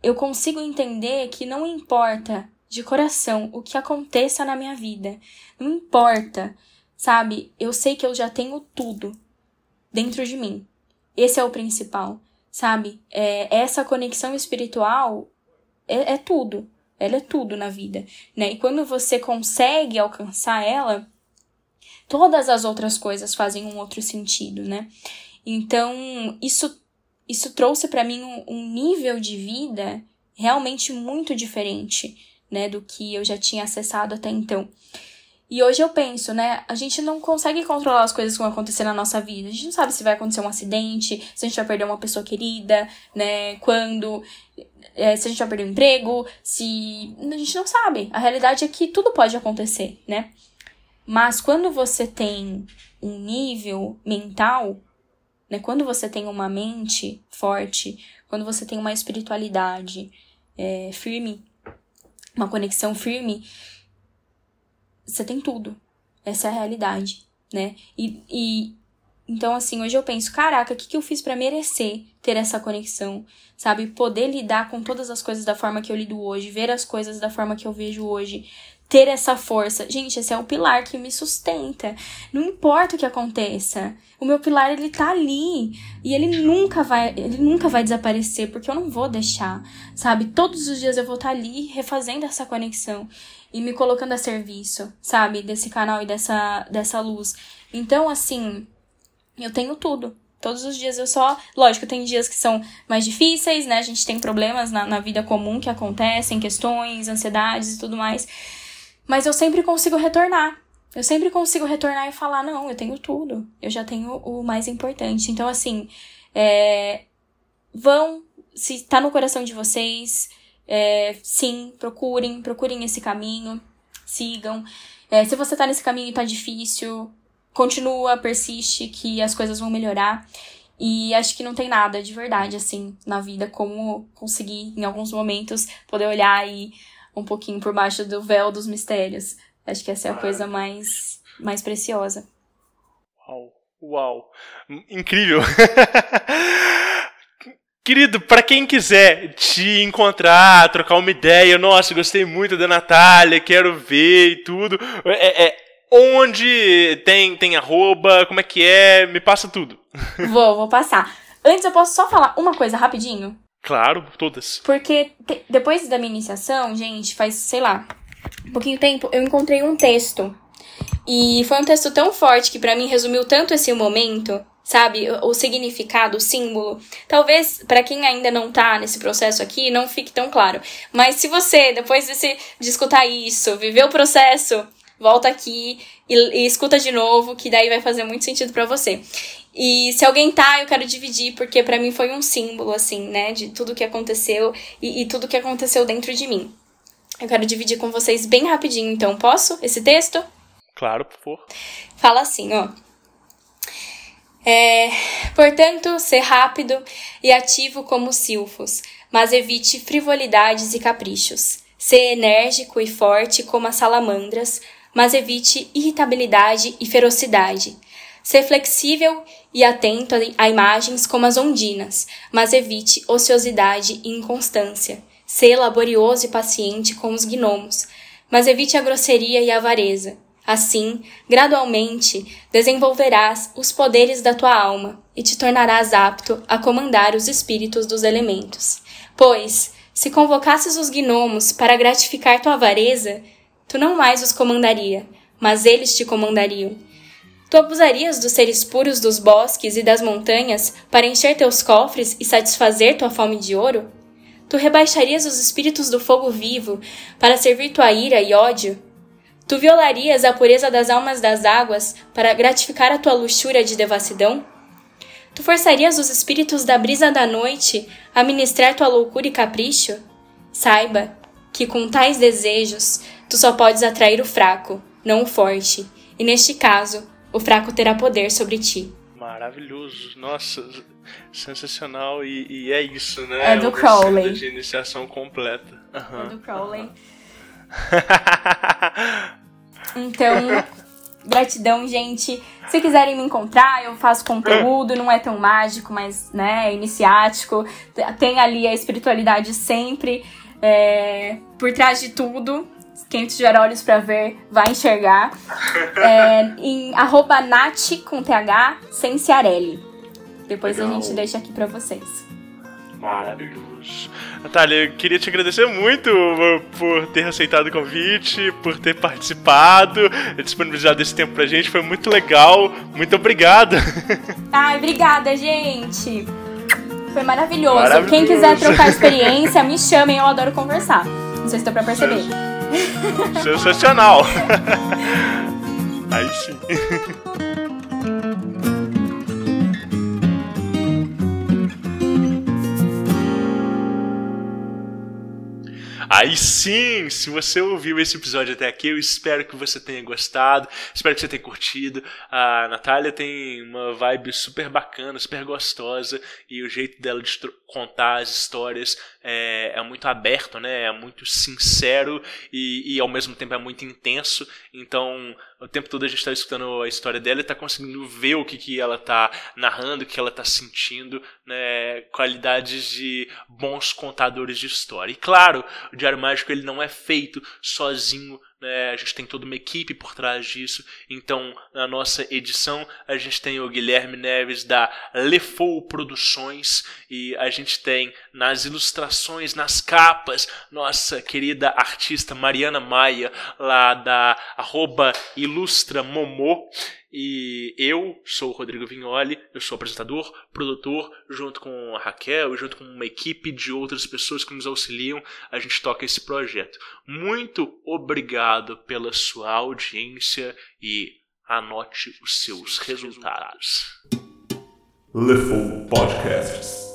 eu consigo entender que não importa de coração o que aconteça na minha vida. Não importa, sabe? Eu sei que eu já tenho tudo dentro de mim. Esse é o principal, sabe? É, essa conexão espiritual é, é tudo. Ela é tudo na vida, né? E quando você consegue alcançar ela, todas as outras coisas fazem um outro sentido, né? Então, isso isso trouxe para mim um, um, nível de vida realmente muito diferente, né, do que eu já tinha acessado até então. E hoje eu penso, né? A gente não consegue controlar as coisas que vão acontecer na nossa vida. A gente não sabe se vai acontecer um acidente, se a gente vai perder uma pessoa querida, né? Quando. É, se a gente vai perder um emprego, se. A gente não sabe. A realidade é que tudo pode acontecer, né? Mas quando você tem um nível mental, né? Quando você tem uma mente forte, quando você tem uma espiritualidade é, firme, uma conexão firme você tem tudo. Essa é a realidade, né? E, e então, assim, hoje eu penso, caraca, o que, que eu fiz para merecer ter essa conexão, sabe? Poder lidar com todas as coisas da forma que eu lido hoje, ver as coisas da forma que eu vejo hoje, ter essa força. Gente, esse é o pilar que me sustenta. Não importa o que aconteça. O meu pilar ele tá ali e ele nunca vai, ele nunca vai desaparecer, porque eu não vou deixar, sabe? Todos os dias eu vou estar tá ali refazendo essa conexão e me colocando a serviço, sabe? Desse canal e dessa dessa luz. Então, assim, eu tenho tudo. Todos os dias eu só. Lógico, tem dias que são mais difíceis, né? A gente tem problemas na, na vida comum que acontecem, questões, ansiedades e tudo mais. Mas eu sempre consigo retornar. Eu sempre consigo retornar e falar: não, eu tenho tudo. Eu já tenho o mais importante. Então, assim, é, vão, se tá no coração de vocês, é, sim, procurem, procurem esse caminho, sigam. É, se você tá nesse caminho e tá difícil, continua, persiste, que as coisas vão melhorar. E acho que não tem nada de verdade, assim, na vida, como conseguir, em alguns momentos, poder olhar e um pouquinho por baixo do véu dos mistérios. Acho que essa é a coisa mais, mais preciosa.
Uau, uau. Incrível. Querido, para quem quiser te encontrar, trocar uma ideia, nossa, gostei muito da Natália, quero ver e tudo. É, é, onde tem, tem arroba, como é que é? Me passa tudo.
Vou, vou passar. Antes eu posso só falar uma coisa rapidinho?
Claro, todas.
Porque te, depois da minha iniciação, gente, faz, sei lá, um pouquinho tempo, eu encontrei um texto. E foi um texto tão forte que para mim resumiu tanto esse momento, sabe? O, o significado, o símbolo. Talvez para quem ainda não tá nesse processo aqui, não fique tão claro. Mas se você, depois desse, de escutar isso, viver o processo, volta aqui e, e escuta de novo, que daí vai fazer muito sentido para você. E se alguém tá, eu quero dividir, porque para mim foi um símbolo, assim, né, de tudo que aconteceu e, e tudo que aconteceu dentro de mim. Eu quero dividir com vocês bem rapidinho, então, posso? Esse texto?
Claro, por favor.
Fala assim, ó. É, portanto, ser rápido e ativo como silfos, mas evite frivolidades e caprichos. Ser enérgico e forte como as salamandras, mas evite irritabilidade e ferocidade. Ser flexível e atento a imagens como as ondinas, mas evite ociosidade e inconstância. Sê laborioso e paciente com os gnomos, mas evite a grosseria e a avareza. Assim, gradualmente, desenvolverás os poderes da tua alma e te tornarás apto a comandar os espíritos dos elementos. Pois, se convocasses os gnomos para gratificar tua avareza, tu não mais os comandaria, mas eles te comandariam. Tu abusarias dos seres puros dos bosques e das montanhas para encher teus cofres e satisfazer tua fome de ouro? Tu rebaixarias os espíritos do fogo vivo para servir tua ira e ódio? Tu violarias a pureza das almas das águas para gratificar a tua luxúria de devassidão? Tu forçarias os espíritos da brisa da noite a ministrar tua loucura e capricho? Saiba que com tais desejos tu só podes atrair o fraco, não o forte, e neste caso o fraco terá poder sobre ti.
Maravilhoso, nossa, sensacional e, e é isso, né?
É do Crowley.
De iniciação completa. Uhum.
É do Crowley. então, gratidão, gente. Se quiserem me encontrar, eu faço conteúdo, não é tão mágico, mas né, é iniciático. Tem ali a espiritualidade sempre é, por trás de tudo quem tiver olhos para ver vai enxergar. É, em arroba Nath com TH sem Ciarelli. Depois Legal. a gente deixa aqui para vocês.
Maravilhoso. Natália, eu queria te agradecer muito por ter aceitado o convite, por ter participado, disponibilizado esse tempo pra gente. Foi muito legal. Muito obrigado.
Ai, obrigada, gente. Foi maravilhoso. maravilhoso. Quem quiser trocar experiência, me chamem, eu adoro conversar. Não sei se deu pra perceber.
Sensacional! Aí sim. Aí sim, se você ouviu esse episódio até aqui, eu espero que você tenha gostado, espero que você tenha curtido. A Natália tem uma vibe super bacana, super gostosa, e o jeito dela de contar as histórias é, é muito aberto, né? É muito sincero e, e, ao mesmo tempo é muito intenso. Então, o tempo todo a gente está escutando a história dela e está conseguindo ver o que, que ela está narrando, o que ela está sentindo, né? Qualidades de bons contadores de história. E claro, o Diário Mágico ele não é feito sozinho né? A gente tem toda uma equipe por trás disso. Então, na nossa edição, a gente tem o Guilherme Neves da Lefou Produções e a gente tem nas ilustrações, nas capas, nossa querida artista Mariana Maia, lá da arroba Ilustra Momô. E eu sou o Rodrigo Vignoli, eu sou apresentador, produtor, junto com a Raquel e junto com uma equipe de outras pessoas que nos auxiliam, a gente toca esse projeto. Muito obrigado pela sua audiência e anote os seus resultados.
Podcasts.